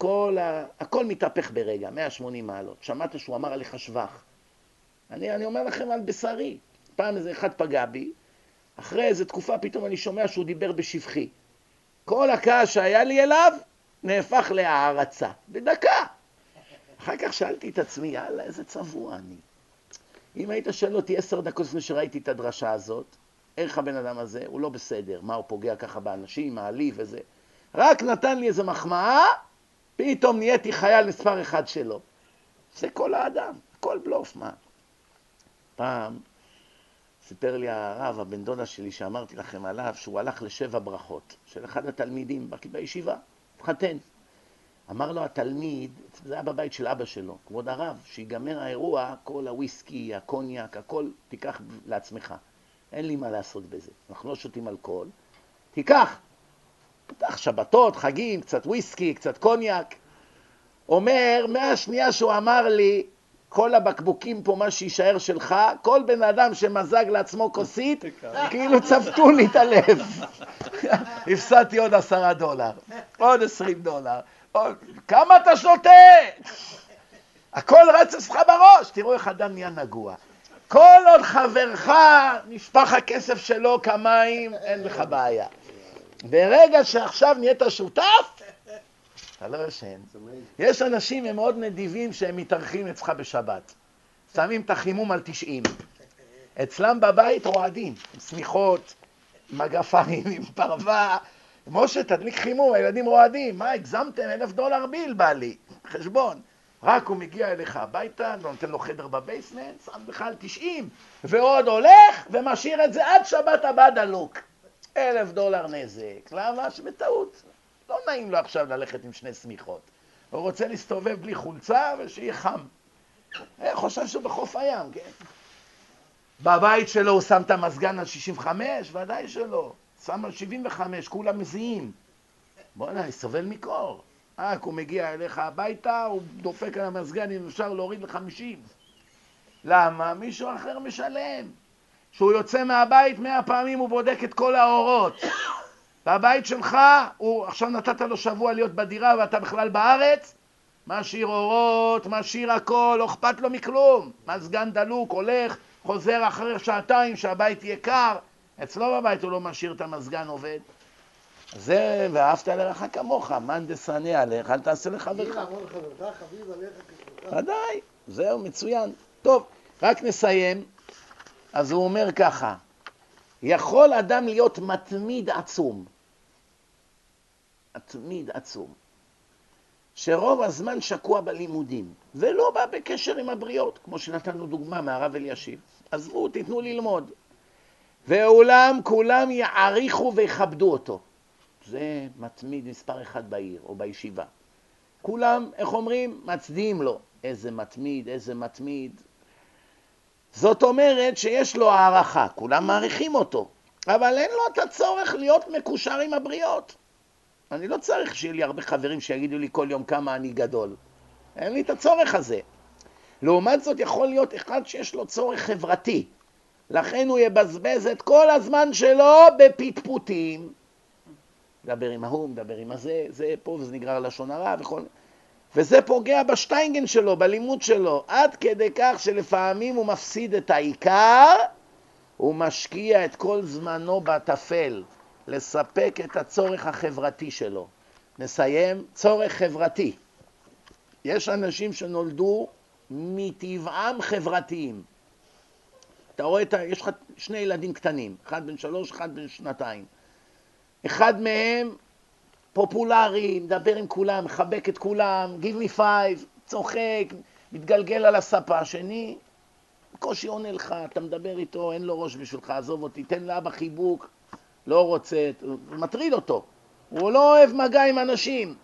כל ה... הכל מתהפך ברגע, 180 מעלות. שמעת שהוא אמר עליך שבח. אני, אני אומר לכם על בשרי. פעם איזה אחד פגע בי, אחרי איזה תקופה פתאום אני שומע שהוא דיבר בשבחי. כל הכעס שהיה לי אליו נהפך להערצה, בדקה. אחר כך שאלתי את עצמי, יאללה, איזה צבוע אני. אם היית שואל אותי עשר דקות לפני שראיתי את הדרשה הזאת, איך הבן אדם הזה, הוא לא בסדר, מה הוא פוגע ככה באנשים, מעליב וזה. רק נתן לי איזה מחמאה, פתאום נהייתי חייל מספר אחד שלו. זה כל האדם, כל בלוף, מה? פעם סיפר לי הרב, הבן דודה שלי, שאמרתי לכם עליו, שהוא הלך לשבע ברכות של אחד התלמידים בישיבה, התחתן. אמר לו התלמיד, זה היה בבית של אבא שלו, כבוד הרב, שיגמר האירוע, כל הוויסקי, הקוניאק, הכל תיקח לעצמך. אין לי מה לעשות בזה. אנחנו לא שותים אלכוהול. תיקח. שבתות, חגים, קצת וויסקי, קצת קוניאק. אומר, מהשנייה שהוא אמר לי, כל הבקבוקים פה, מה שיישאר שלך, כל בן אדם שמזג לעצמו כוסית, כאילו צבטו לי את הלב. הפסדתי עוד עשרה דולר, עוד עשרים דולר. כמה אתה שותה? הכל רץ אצלך בראש, תראו איך אדם נהיה נגוע. כל עוד חברך נשפך הכסף שלו כמים, אין לך בעיה. ברגע שעכשיו נהיית שותף, אתה לא ישן. יש אנשים הם מאוד נדיבים שהם מתארחים אצלך בשבת. שמים את החימום על 90. אצלם בבית רועדים, עם שמיכות, מגפיים, עם פרווה, משה, תדליק חימום, הילדים רועדים. מה, הגזמתם? אלף דולר ביל בא לי, חשבון. רק הוא מגיע אליך הביתה, נותן לו חדר בבייסמנט, שם על 90, ועוד הולך ומשאיר את זה עד שבת הבאה דלוק. אלף דולר נזק. למה? שבטעות. לא נעים לו עכשיו ללכת עם שני שמיכות. הוא רוצה להסתובב בלי חולצה ושיהיה חם. אה, חושב שהוא בחוף הים, כן? בבית שלו הוא שם את המזגן על 65? ודאי שלא. שם על 75, כולם מזיעים. בוא'נה, אני סובל מקור. רק הוא מגיע אליך הביתה, הוא דופק על המזגן, אם אפשר להוריד ל-50. למה? מישהו אחר משלם. כשהוא יוצא מהבית, מאה פעמים הוא בודק את כל האורות. והבית שלך, הוא עכשיו נתת לו שבוע להיות בדירה ואתה בכלל בארץ, משאיר אורות, משאיר הכל, לא אכפת לו מכלום. מזגן דלוק, הולך, חוזר אחרי שעתיים שהבית יהיה קר, אצלו בבית הוא לא משאיר את המזגן עובד. זה, ואהבת לרעך כמוך, מאן דשנא עליך, אל תעשה לחברך. ודאי, זהו, מצוין. טוב, רק נסיים. אז הוא אומר ככה, יכול אדם להיות מתמיד עצום, מתמיד עצום, שרוב הזמן שקוע בלימודים, ולא בא בקשר עם הבריות, כמו שנתנו דוגמה מהרב אלישיב. עזבו, תיתנו ללמוד. ואולם כולם יעריכו ויכבדו אותו. זה מתמיד מספר אחד בעיר או בישיבה. כולם, איך אומרים? מצדיעים לו. איזה מתמיד, איזה מתמיד. זאת אומרת שיש לו הערכה, כולם מעריכים אותו, אבל אין לו את הצורך להיות מקושר עם הבריות. אני לא צריך שיהיה לי הרבה חברים שיגידו לי כל יום כמה אני גדול. אין לי את הצורך הזה. לעומת זאת יכול להיות אחד שיש לו צורך חברתי. לכן הוא יבזבז את כל הזמן שלו בפטפוטים. מדבר עם ההוא, מדבר עם הזה, זה פה, וזה נגרר לשון הרע וכל... וזה פוגע בשטיינגן שלו, בלימוד שלו, עד כדי כך שלפעמים הוא מפסיד את העיקר, הוא משקיע את כל זמנו בטפל, לספק את הצורך החברתי שלו. נסיים, צורך חברתי. יש אנשים שנולדו מטבעם חברתיים. אתה רואה, את ה... יש לך שני ילדים קטנים, אחד בן שלוש, אחד בן שנתיים. אחד מהם פופולרי, מדבר עם כולם, מחבק את כולם, give me five, צוחק, מתגלגל על הספה. השני, בקושי עונה לך, אתה מדבר איתו, אין לו ראש בשבילך, עזוב אותי, תן לאבא חיבוק, לא רוצה, מטריד אותו. הוא לא אוהב מגע עם אנשים.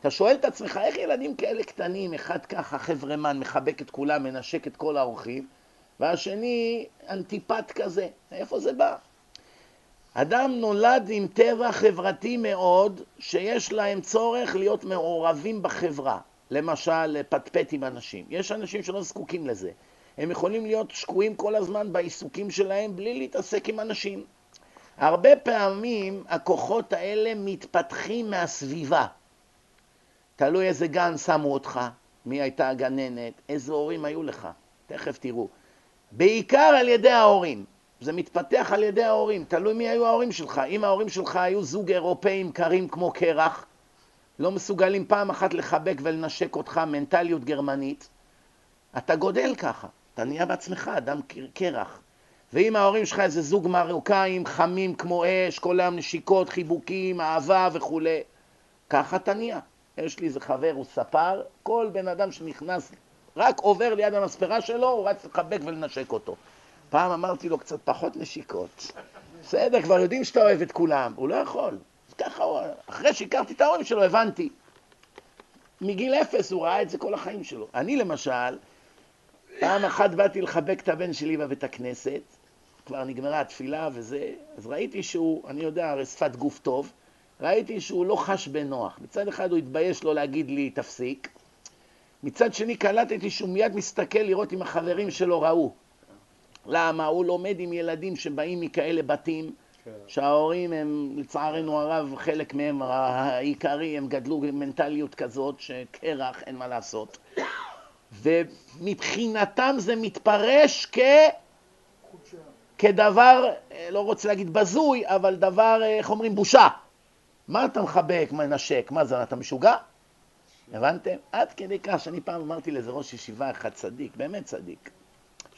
אתה שואל את עצמך, איך ילדים כאלה קטנים, אחד ככה, חברמן, מחבק את כולם, מנשק את כל האורחים, והשני אנטיפט כזה, איפה זה בא? אדם נולד עם טבע חברתי מאוד, שיש להם צורך להיות מעורבים בחברה. למשל, לפטפט עם אנשים. יש אנשים שלא זקוקים לזה. הם יכולים להיות שקועים כל הזמן בעיסוקים שלהם בלי להתעסק עם אנשים. הרבה פעמים הכוחות האלה מתפתחים מהסביבה. תלוי איזה גן שמו אותך, מי הייתה הגננת, איזה הורים היו לך, תכף תראו. בעיקר על ידי ההורים. זה מתפתח על ידי ההורים, תלוי מי היו ההורים שלך. אם ההורים שלך היו זוג אירופאים קרים כמו קרח, לא מסוגלים פעם אחת לחבק ולנשק אותך, מנטליות גרמנית, אתה גודל ככה, אתה נהיה בעצמך אדם קרח. ואם ההורים שלך איזה זוג מרוקאים חמים כמו אש, כל היום נשיקות, חיבוקים, אהבה וכולי, ככה אתה נהיה. יש לי איזה חבר, הוא ספר, כל בן אדם שנכנס, רק עובר ליד המספרה שלו, הוא רץ לחבק ולנשק אותו. פעם אמרתי לו קצת פחות נשיקות. בסדר, כבר יודעים שאתה אוהב את כולם. הוא לא יכול. ככה הוא, אחרי שהכרתי את ההורים שלו, הבנתי. מגיל אפס הוא ראה את זה כל החיים שלו. אני למשל, פעם אחת באתי לחבק את הבן שלי בבית הכנסת, כבר נגמרה התפילה וזה, אז ראיתי שהוא, אני יודע, הרי שפת גוף טוב, ראיתי שהוא לא חש בנוח. מצד אחד הוא התבייש לו להגיד לי, תפסיק. מצד שני קלטתי שהוא מיד מסתכל לראות אם החברים שלו ראו. למה? הוא לומד עם ילדים שבאים מכאלה בתים, כן. שההורים הם, לצערנו הרב, חלק מהם העיקרי, הם גדלו במנטליות כזאת, שקרח, אין מה לעשות. ומבחינתם זה מתפרש כ... כדבר, לא רוצה להגיד בזוי, אבל דבר, איך אומרים, בושה. מה אתה מחבק, מנשק? מה זה, אתה משוגע? הבנתם? עד כדי כך שאני פעם אמרתי לאיזה ראש ישיבה אחד צדיק, באמת צדיק.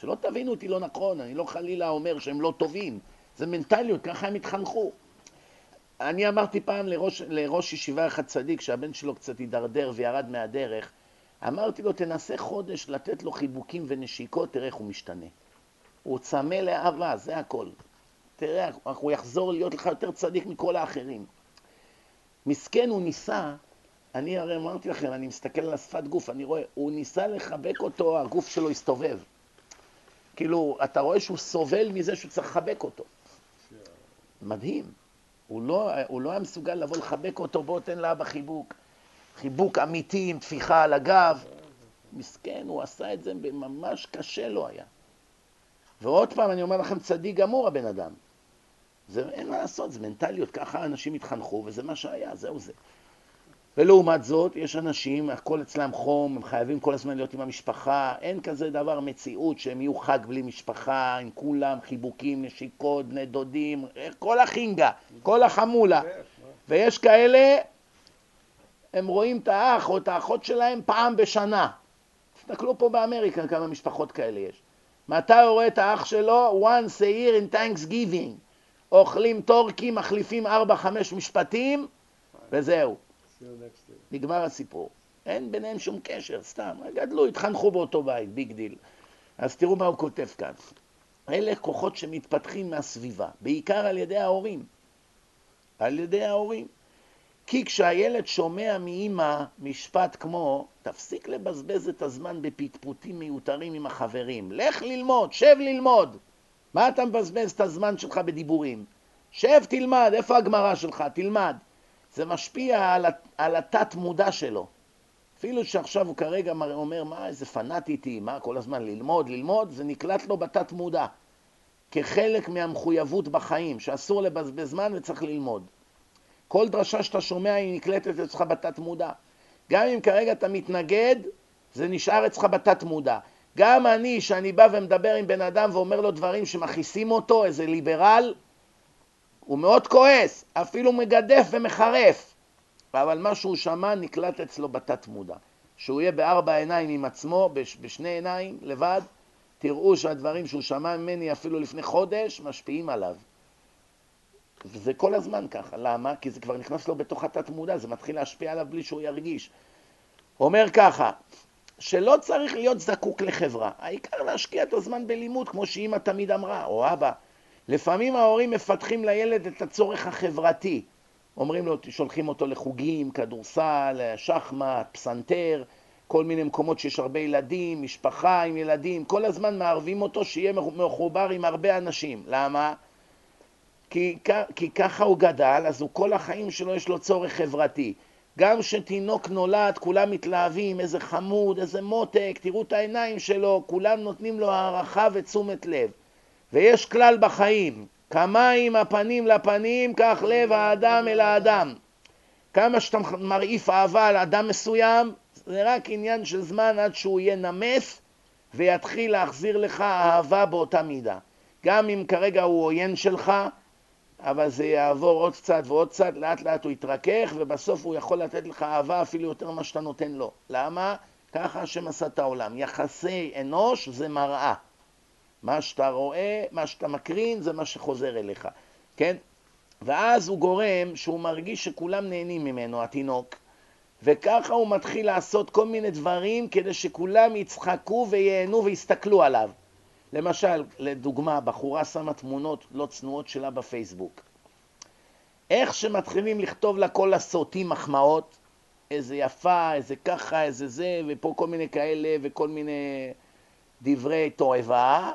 שלא תבינו אותי לא נכון, אני לא חלילה אומר שהם לא טובים, זה מנטליות, ככה הם התחנכו. אני אמרתי פעם לראש, לראש ישיבה אחד צדיק, שהבן שלו קצת הידרדר וירד מהדרך, אמרתי לו, תנסה חודש לתת לו חיבוקים ונשיקות, תראה איך הוא משתנה. הוא צמא לאהבה, זה הכל. תראה, הוא יחזור להיות לך יותר צדיק מכל האחרים. מסכן, הוא ניסה, אני הרי אמרתי לכם, אני מסתכל על השפת גוף, אני רואה, הוא ניסה לחבק אותו, הגוף שלו הסתובב. כאילו, אתה רואה שהוא סובל מזה שהוא צריך לחבק אותו. מדהים. הוא לא, הוא לא היה מסוגל לבוא לחבק אותו, בוא תן לאבא חיבוק. חיבוק אמיתי עם טפיחה על הגב. מסכן, הוא עשה את זה ממש קשה לו היה. ועוד פעם, אני אומר לכם, צדיק גמור הבן אדם. זה אין מה לעשות, זה מנטליות, ככה אנשים התחנכו, וזה מה שהיה, זהו זה. ולעומת זאת, יש אנשים, הכל אצלם חום, הם חייבים כל הזמן להיות עם המשפחה, אין כזה דבר מציאות שהם יהיו חג בלי משפחה, עם כולם, חיבוקים, נשיקות, בני דודים, כל החינגה, כל החמולה. ויש כאלה, הם רואים את האח או את האחות שלהם פעם בשנה. תסתכלו פה באמריקה כמה משפחות כאלה יש. מתי הוא רואה את האח שלו? once a year in Thanksgiving. אוכלים turkey, מחליפים 4-5 משפטים, וזהו. נגמר הסיפור. אין ביניהם שום קשר, סתם. גדלו, התחנכו באותו בית, big deal. אז תראו מה הוא כותב כאן. אלה כוחות שמתפתחים מהסביבה, בעיקר על ידי ההורים. על ידי ההורים. כי כשהילד שומע מאימא משפט כמו, תפסיק לבזבז את הזמן בפטפוטים מיותרים עם החברים, לך ללמוד, שב ללמוד. מה אתה מבזבז את הזמן שלך בדיבורים? שב, תלמד, איפה הגמרא שלך? תלמד. זה משפיע על, על התת מודע שלו. אפילו שעכשיו הוא כרגע מר- אומר, מה, איזה פנאטית היא, מה, כל הזמן ללמוד, ללמוד, זה נקלט לו בתת מודע. כחלק מהמחויבות בחיים, שאסור לבזבז זמן וצריך ללמוד. כל דרשה שאתה שומע היא נקלטת אצלך בתת מודע. גם אם כרגע אתה מתנגד, זה נשאר אצלך בתת מודע. גם אני, שאני בא ומדבר עם בן אדם ואומר לו דברים שמכעיסים אותו, איזה ליברל, הוא מאוד כועס, אפילו מגדף ומחרף, אבל מה שהוא שמע נקלט אצלו בתת מודע. שהוא יהיה בארבע עיניים עם עצמו, בש, בשני עיניים, לבד, תראו שהדברים שהוא שמע ממני אפילו לפני חודש משפיעים עליו. וזה כל הזמן ככה. למה? כי זה כבר נכנס לו בתוך התת מודע, זה מתחיל להשפיע עליו בלי שהוא ירגיש. אומר ככה, שלא צריך להיות זקוק לחברה. העיקר להשקיע את הזמן בלימוד, כמו שאימא תמיד אמרה, או אבא. לפעמים ההורים מפתחים לילד את הצורך החברתי. אומרים לו, שולחים אותו לחוגים, כדורסל, שחמט, פסנתר, כל מיני מקומות שיש הרבה ילדים, משפחה עם ילדים, כל הזמן מערבים אותו שיהיה מחובר עם הרבה אנשים. למה? כי, כי ככה הוא גדל, אז הוא כל החיים שלו יש לו צורך חברתי. גם כשתינוק נולד, כולם מתלהבים, איזה חמוד, איזה מותק, תראו את העיניים שלו, כולם נותנים לו הערכה ותשומת לב. ויש כלל בחיים, כמים הפנים לפנים, כך לב האדם אל האדם. כמה שאתה מרעיף אהבה על אדם מסוים, זה רק עניין של זמן עד שהוא יהיה נמס ויתחיל להחזיר לך אהבה באותה מידה. גם אם כרגע הוא עוין שלך, אבל זה יעבור עוד קצת ועוד קצת, לאט לאט הוא יתרכך, ובסוף הוא יכול לתת לך אהבה אפילו יותר ממה שאתה נותן לו. למה? ככה השם עשה את העולם. יחסי אנוש זה מראה. מה שאתה רואה, מה שאתה מקרין, זה מה שחוזר אליך, כן? ואז הוא גורם שהוא מרגיש שכולם נהנים ממנו, התינוק, וככה הוא מתחיל לעשות כל מיני דברים כדי שכולם יצחקו וייהנו ויסתכלו עליו. למשל, לדוגמה, בחורה שמה תמונות לא צנועות שלה בפייסבוק. איך שמתחילים לכתוב לה כל הסוטים מחמאות, איזה יפה, איזה ככה, איזה זה, ופה כל מיני כאלה וכל מיני דברי תועבה,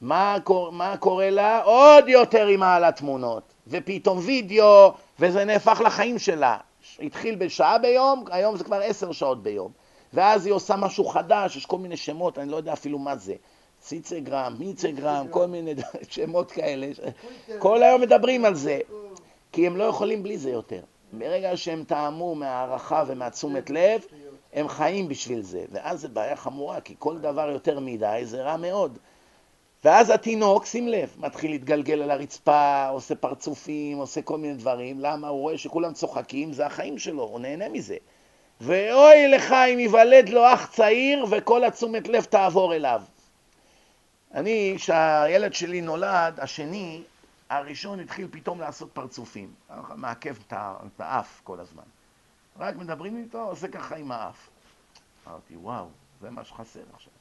מה, קור... מה קורה לה? עוד יותר היא מעלה תמונות, ופתאום וידאו, וזה נהפך לחיים שלה. התחיל בשעה ביום, היום זה כבר עשר שעות ביום. ואז היא עושה משהו חדש, יש כל מיני שמות, אני לא יודע אפילו מה זה. ציצגרם, מיצגרם, כל מיני שמות כאלה. כל היום מדברים על זה, כי הם לא יכולים בלי זה יותר. ברגע שהם טעמו מהערכה ומהתשומת לב, הם חיים בשביל זה. ואז זה בעיה חמורה, כי כל דבר יותר מדי זה רע מאוד. ואז התינוק, שים לב, מתחיל להתגלגל על הרצפה, עושה פרצופים, עושה כל מיני דברים. למה? הוא רואה שכולם צוחקים, זה החיים שלו, הוא נהנה מזה. ואוי לך אם ייוולד לו אח צעיר וכל התשומת לב תעבור אליו. אני, כשהילד שלי נולד, השני, הראשון התחיל פתאום לעשות פרצופים. מעכב את האף כל הזמן. רק מדברים איתו, עושה ככה עם האף. אמרתי, וואו, זה מה שחסר עכשיו.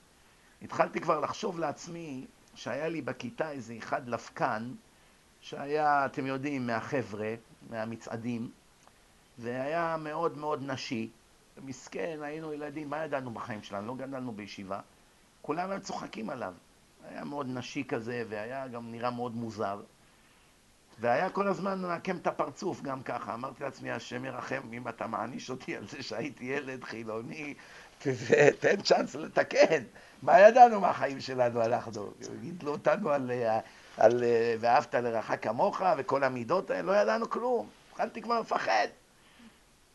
התחלתי כבר לחשוב לעצמי שהיה לי בכיתה איזה אחד לפקן, שהיה, אתם יודעים, מהחבר'ה, מהמצעדים, והיה מאוד מאוד נשי. מסכן, היינו ילדים, מה ידענו בחיים שלנו? לא גדלנו בישיבה. כולם היו צוחקים עליו. היה מאוד נשי כזה, והיה גם נראה מאוד מוזר. והיה כל הזמן מעקם את הפרצוף גם ככה. אמרתי לעצמי, השם ירחם, אם אתה מעניש אותי על זה שהייתי ילד חילוני, תן צ'אנס לתקן. מה ידענו מהחיים שלנו אנחנו? גידלו אותנו על, על ואהבת לרעך כמוך וכל המידות האלה, לא ידענו כלום. התחלתי כבר לפחד.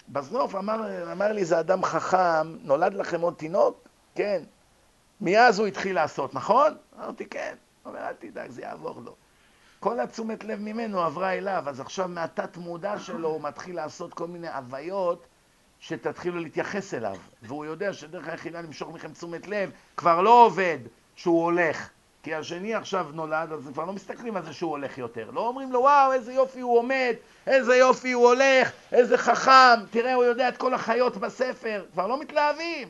בסוף אמר, אמר לי, זה אדם חכם, נולד לכם עוד תינוק? כן. מאז הוא התחיל לעשות, נכון? אמרתי, כן. הוא אומר, אל תדאג, זה יעבור לו. כל התשומת לב ממנו עברה אליו, אז עכשיו מהתת מודע שלו הוא מתחיל לעשות כל מיני הוויות שתתחילו להתייחס אליו. והוא יודע שדרך היחידה למשוך מכם תשומת לב כבר לא עובד שהוא הולך. כי השני עכשיו נולד, אז כבר לא מסתכלים על זה שהוא הולך יותר. לא אומרים לו, וואו, איזה יופי הוא עומד, איזה יופי הוא הולך, איזה חכם, תראה, הוא יודע את כל החיות בספר. כבר לא מתלהבים.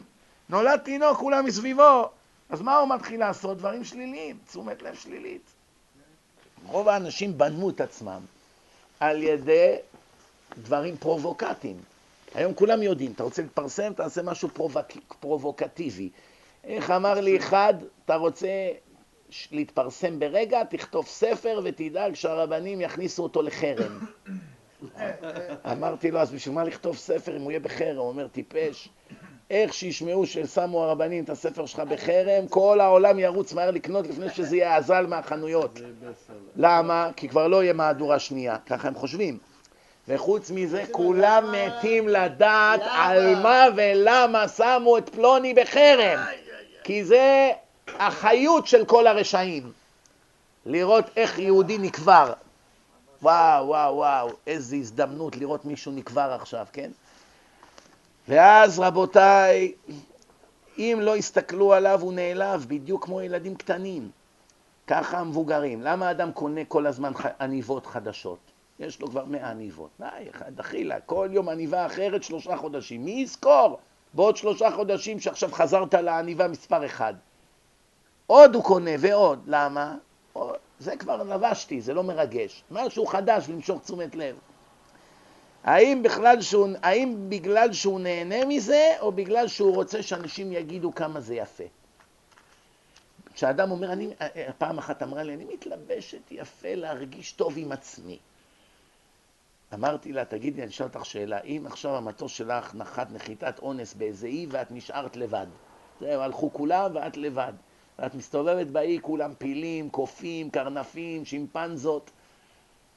נולד תינוק, כולם מסביבו. אז מה הוא מתחיל לעשות? דברים שליליים, תשומת לב שלילית. רוב האנשים בנו את עצמם על ידי דברים פרובוקטיים. היום כולם יודעים, אתה רוצה להתפרסם, תעשה משהו פרובוק... פרובוקטיבי. איך אמר לי אחד, אתה רוצה להתפרסם ברגע, תכתוב ספר ותדאג שהרבנים יכניסו אותו לחרם. אמרתי לו, אז בשביל מה לכתוב ספר אם הוא יהיה בחרם? הוא אומר, טיפש. איך שישמעו ששמו הרבנים את הספר שלך בחרם, כל העולם ירוץ מהר לקנות לפני שזה אזל מהחנויות. למה? כי כבר לא יהיה מהדורה שנייה, ככה הם חושבים. וחוץ מזה, כולם מתים לדעת על מה ולמה שמו את פלוני בחרם. כי זה החיות של כל הרשעים. לראות איך יהודי נקבר. וואו, וואו, וואו, איזו הזדמנות לראות מישהו נקבר עכשיו, כן? ואז רבותיי, אם לא יסתכלו עליו הוא נעלב, בדיוק כמו ילדים קטנים. ככה המבוגרים. למה אדם קונה כל הזמן עניבות חדשות? יש לו כבר מאה עניבות. די, דחילה, כל יום עניבה אחרת שלושה חודשים. מי יזכור בעוד שלושה חודשים שעכשיו חזרת לעניבה מספר אחד? עוד הוא קונה ועוד. למה? זה כבר לבשתי, זה לא מרגש. משהו חדש למשוך תשומת לב. האם, שהוא, האם בגלל שהוא נהנה מזה, או בגלל שהוא רוצה שאנשים יגידו כמה זה יפה? כשאדם אומר, אני, פעם אחת אמרה לי, אני מתלבשת יפה להרגיש טוב עם עצמי. אמרתי לה, תגידי, אני אשאל אותך שאלה, אם עכשיו המטוס שלך נחת נחיתת אונס באיזה אי ואת נשארת לבד, זהו, הלכו כולם ואת לבד, ואת מסתובבת באי, כולם פילים, קופים, קרנפים, שימפנזות,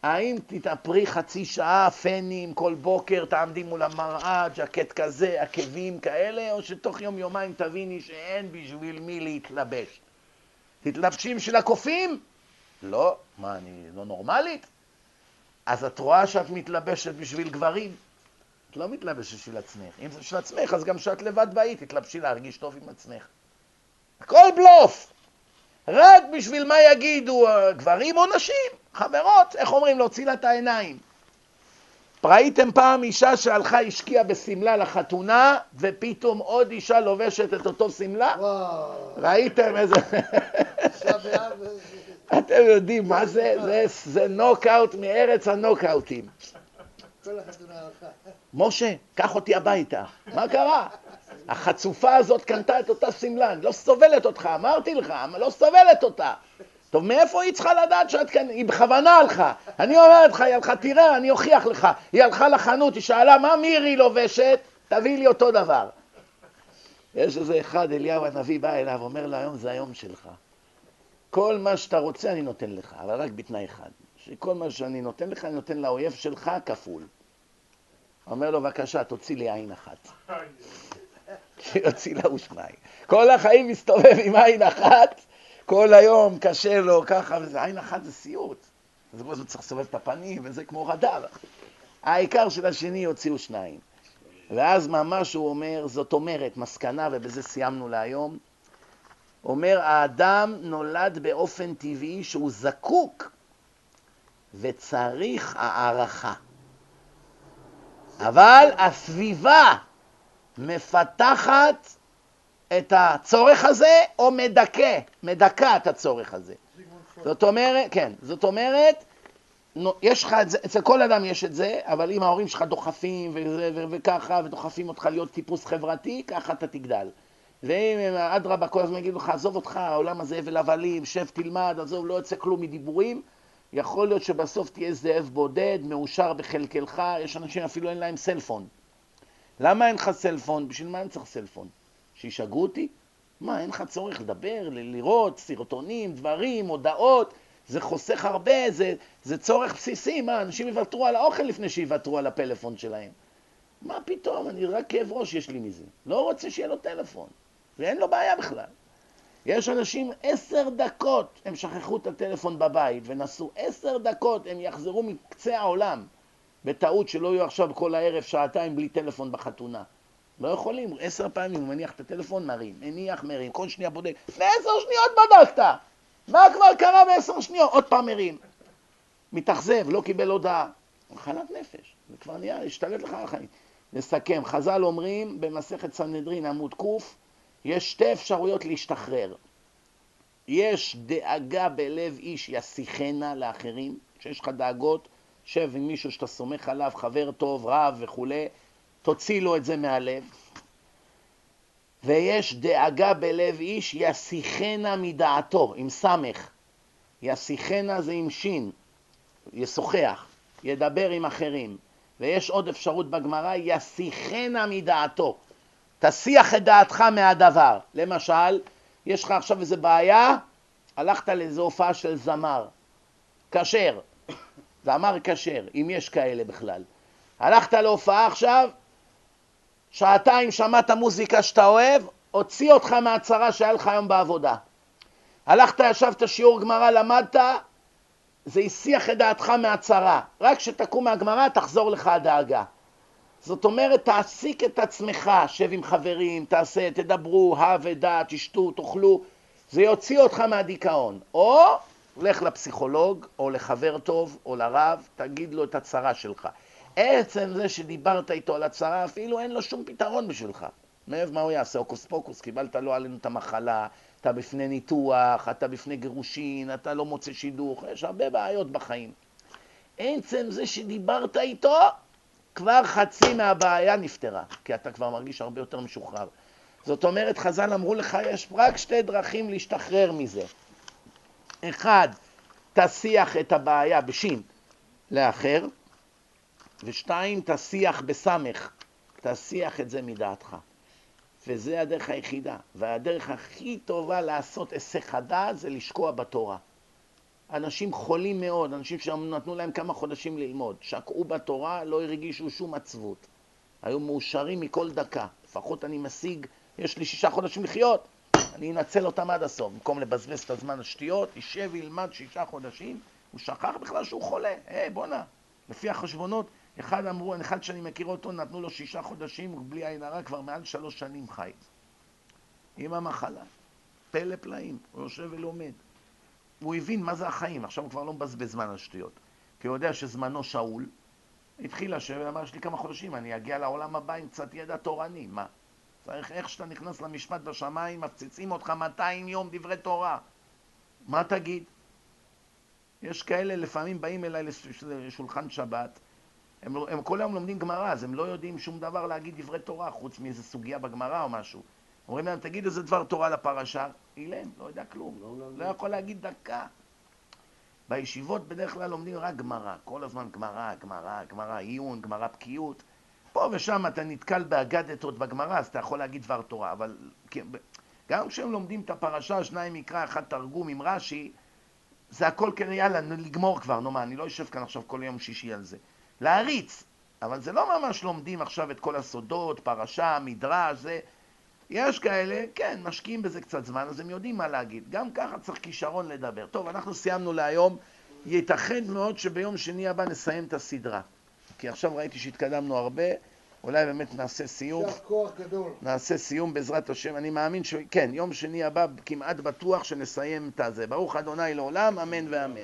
האם תתאפרי חצי שעה, פנים, כל בוקר תעמדי מול המראה, ג'קט כזה, עקבים כאלה, או שתוך יום-יומיים תביני שאין בשביל מי להתלבש? תתלבשים של הקופים? לא. מה, אני לא נורמלית? אז את רואה שאת מתלבשת בשביל גברים? את לא מתלבשת בשביל עצמך. אם זה בשביל עצמך, אז גם כשאת לבד באי, תתלבשי להרגיש טוב עם עצמך. הכל בלוף! רק בשביל מה יגידו גברים או נשים, חברות, איך אומרים, להוציא לה את העיניים. ראיתם פעם אישה שהלכה, השקיעה בשמלה לחתונה, ופתאום עוד אישה לובשת את אותו שמלה? ראיתם איזה... אתם יודעים מה זה? זה נוקאוט מארץ הנוקאוטים. משה, קח אותי הביתה. מה קרה? החצופה הזאת קנתה את אותה שמלה, אני לא סובלת אותך, אמרתי לך, לא סובלת אותה. טוב, מאיפה היא צריכה לדעת שאת כאן? היא בכוונה הלכה. אני אומרת לך, היא הלכה, תראה, אני אוכיח לך. היא הלכה לחנות, היא שאלה, מה מירי לובשת? תביא לי אותו דבר. יש איזה אחד, אליהו הנביא בא אליו, אומר לו, היום זה היום שלך. כל מה שאתה רוצה אני נותן לך, אבל רק בתנאי אחד, שכל מה שאני נותן לך, אני נותן לאויב שלך כפול. אומר לו, בבקשה, תוציא לי עין אחת. שיוציא להוא שניים. כל החיים מסתובב עם עין אחת, כל היום קשה לו ככה, וזה עין אחת זה סיוט. אז הוא צריך לסובב את הפנים, וזה כמו רדאר. העיקר של השני יוציאו שניים. ואז ממש הוא אומר, זאת אומרת, מסקנה, ובזה סיימנו להיום, אומר, האדם נולד באופן טבעי שהוא זקוק וצריך הערכה. אבל הסביבה מפתחת את הצורך הזה או מדכא, מדכא את הצורך הזה. זאת אומרת, כן, זאת אומרת, יש לך את זה, אצל כל אדם יש את זה, אבל אם ההורים שלך דוחפים וזה, וככה, ודוחפים אותך להיות טיפוס חברתי, ככה אתה תגדל. ואם אדרבה כל הזמן יגידו לך, עזוב אותך, העולם הזה הבל הבלים, שב תלמד, עזוב, לא יוצא כלום מדיבורים, יכול להיות שבסוף תהיה זאב בודד, מאושר בחלקלך, יש אנשים אפילו אין להם סלפון. למה אין לך סלפון? בשביל מה אני צריך סלפון? שישגעו אותי? מה, אין לך צורך לדבר, לראות סרטונים, דברים, הודעות, זה חוסך הרבה, זה, זה צורך בסיסי, מה, אנשים יוותרו על האוכל לפני שיוותרו על הפלאפון שלהם. מה פתאום, אני רק כאב ראש יש לי מזה. לא רוצה שיהיה לו טלפון, ואין לו בעיה בכלל. יש אנשים עשר דקות, הם שכחו את הטלפון בבית ונסעו עשר דקות, הם יחזרו מקצה העולם. בטעות שלא יהיו עכשיו כל הערב שעתיים בלי טלפון בחתונה. לא יכולים, עשר פעמים הוא מניח את הטלפון, מרים, מניח, מרים, כל שנייה בודק. לפני עשר שניות בדקת! מה כבר קרה בעשר שניות? עוד פעם מרים. מתאכזב, לא קיבל הודעה. מחלת נפש, זה כבר נהיה, השתלט לך על החיים. נסכם, חז"ל אומרים במסכת סנהדרין עמוד ק', יש שתי אפשרויות להשתחרר. יש דאגה בלב איש יסיחנה לאחרים, כשיש לך דאגות, שב עם מישהו שאתה סומך עליו, חבר טוב, רב וכולי, תוציא לו את זה מהלב. ויש דאגה בלב איש יסיחנה מדעתו, עם סמך. יסיחנה זה עם שין, ישוחח, ידבר עם אחרים. ויש עוד אפשרות בגמרא, יסיחנה מדעתו. תסיח את דעתך מהדבר. למשל, יש לך עכשיו איזו בעיה, הלכת לאיזו הופעה של זמר, כשר, זמר כשר, אם יש כאלה בכלל. הלכת להופעה עכשיו, שעתיים שמעת מוזיקה שאתה אוהב, הוציא אותך מהצרה שהיה לך היום בעבודה. הלכת, ישבת שיעור גמרא, למדת, זה הסיח את דעתך מהצרה. רק כשתקום מהגמרא תחזור לך הדאגה. זאת אומרת, תעסיק את עצמך, שב עם חברים, תעשה, תדברו, הא ודע, תשתו, תאכלו, זה יוציא אותך מהדיכאון. או לך לפסיכולוג, או לחבר טוב, או לרב, תגיד לו את הצרה שלך. עצם זה שדיברת איתו על הצרה, אפילו אין לו שום פתרון בשבילך. מעבר מה הוא יעשה? הוקוס פוקוס, קיבלת לו עלינו את המחלה, אתה בפני ניתוח, אתה בפני גירושין, אתה לא מוצא שידוך, יש הרבה בעיות בחיים. עצם זה שדיברת איתו, כבר חצי מהבעיה נפתרה, כי אתה כבר מרגיש הרבה יותר משוחרר. זאת אומרת, חז"ל אמרו לך, יש רק שתי דרכים להשתחרר מזה. אחד, תסיח את הבעיה בשין לאחר, ושתיים, תסיח בסמך, תסיח את זה מדעתך. וזה הדרך היחידה. והדרך הכי טובה לעשות היסח הדעת זה לשקוע בתורה. אנשים חולים מאוד, אנשים שנתנו להם כמה חודשים ללמוד, שקעו בתורה, לא הרגישו שום עצבות. היו מאושרים מכל דקה. לפחות אני משיג, יש לי שישה חודשים לחיות, אני אנצל אותם עד הסוף. במקום לבזבז את הזמן השטויות, יישב וילמד שישה חודשים, הוא שכח בכלל שהוא חולה. היי, בואנה, לפי החשבונות, אחד אמרו, אחד שאני מכיר אותו, נתנו לו שישה חודשים, בלי עין הרע, כבר מעל שלוש שנים חי. עם המחלה. פלא פלאים, הוא יושב ולומד. הוא הבין מה זה החיים, עכשיו הוא כבר לא מבזבז זמן על שטויות. כי הוא יודע שזמנו שאול, התחיל לשבת ואמר, יש לי כמה חודשים, אני אגיע לעולם הבא עם קצת ידע תורני, מה? צריך, איך שאתה נכנס למשפט בשמיים, מפציצים אותך 200 יום דברי תורה. מה תגיד? יש כאלה, לפעמים באים אליי לשולחן שבת, הם, הם כל היום לומדים גמרא, אז הם לא יודעים שום דבר להגיד דברי תורה, חוץ מאיזה סוגיה בגמרא או משהו. אומרים להם, תגיד איזה דבר תורה לפרשה. אילם, לא יודע כלום, לא, לא, לא יכול להגיד דקה. בישיבות בדרך כלל לומדים רק גמרא, כל הזמן גמרא, גמרא, גמרא, עיון, גמרא בקיאות. פה ושם אתה נתקל באגדתות בגמרא, אז אתה יכול להגיד דבר תורה, אבל גם כשהם לומדים את הפרשה, שניים מקרא, אחד תרגום עם רש"י, זה הכל כזה, יאללה, לגמור כבר, נו מה, אני לא יושב כאן עכשיו כל יום שישי על זה. להריץ, אבל זה לא ממש לומדים עכשיו את כל הסודות, פרשה, מדרש, זה... יש כאלה, כן, משקיעים בזה קצת זמן, אז הם יודעים מה להגיד. גם ככה צריך כישרון לדבר. טוב, אנחנו סיימנו להיום. ייתכן מאוד שביום שני הבא נסיים את הסדרה. כי עכשיו ראיתי שהתקדמנו הרבה, אולי באמת נעשה סיום. זה כוח גדול. נעשה סיום בעזרת השם. אני מאמין ש... כן, יום שני הבא כמעט בטוח שנסיים את הזה. ברוך אדוני לעולם, אמן ואמן.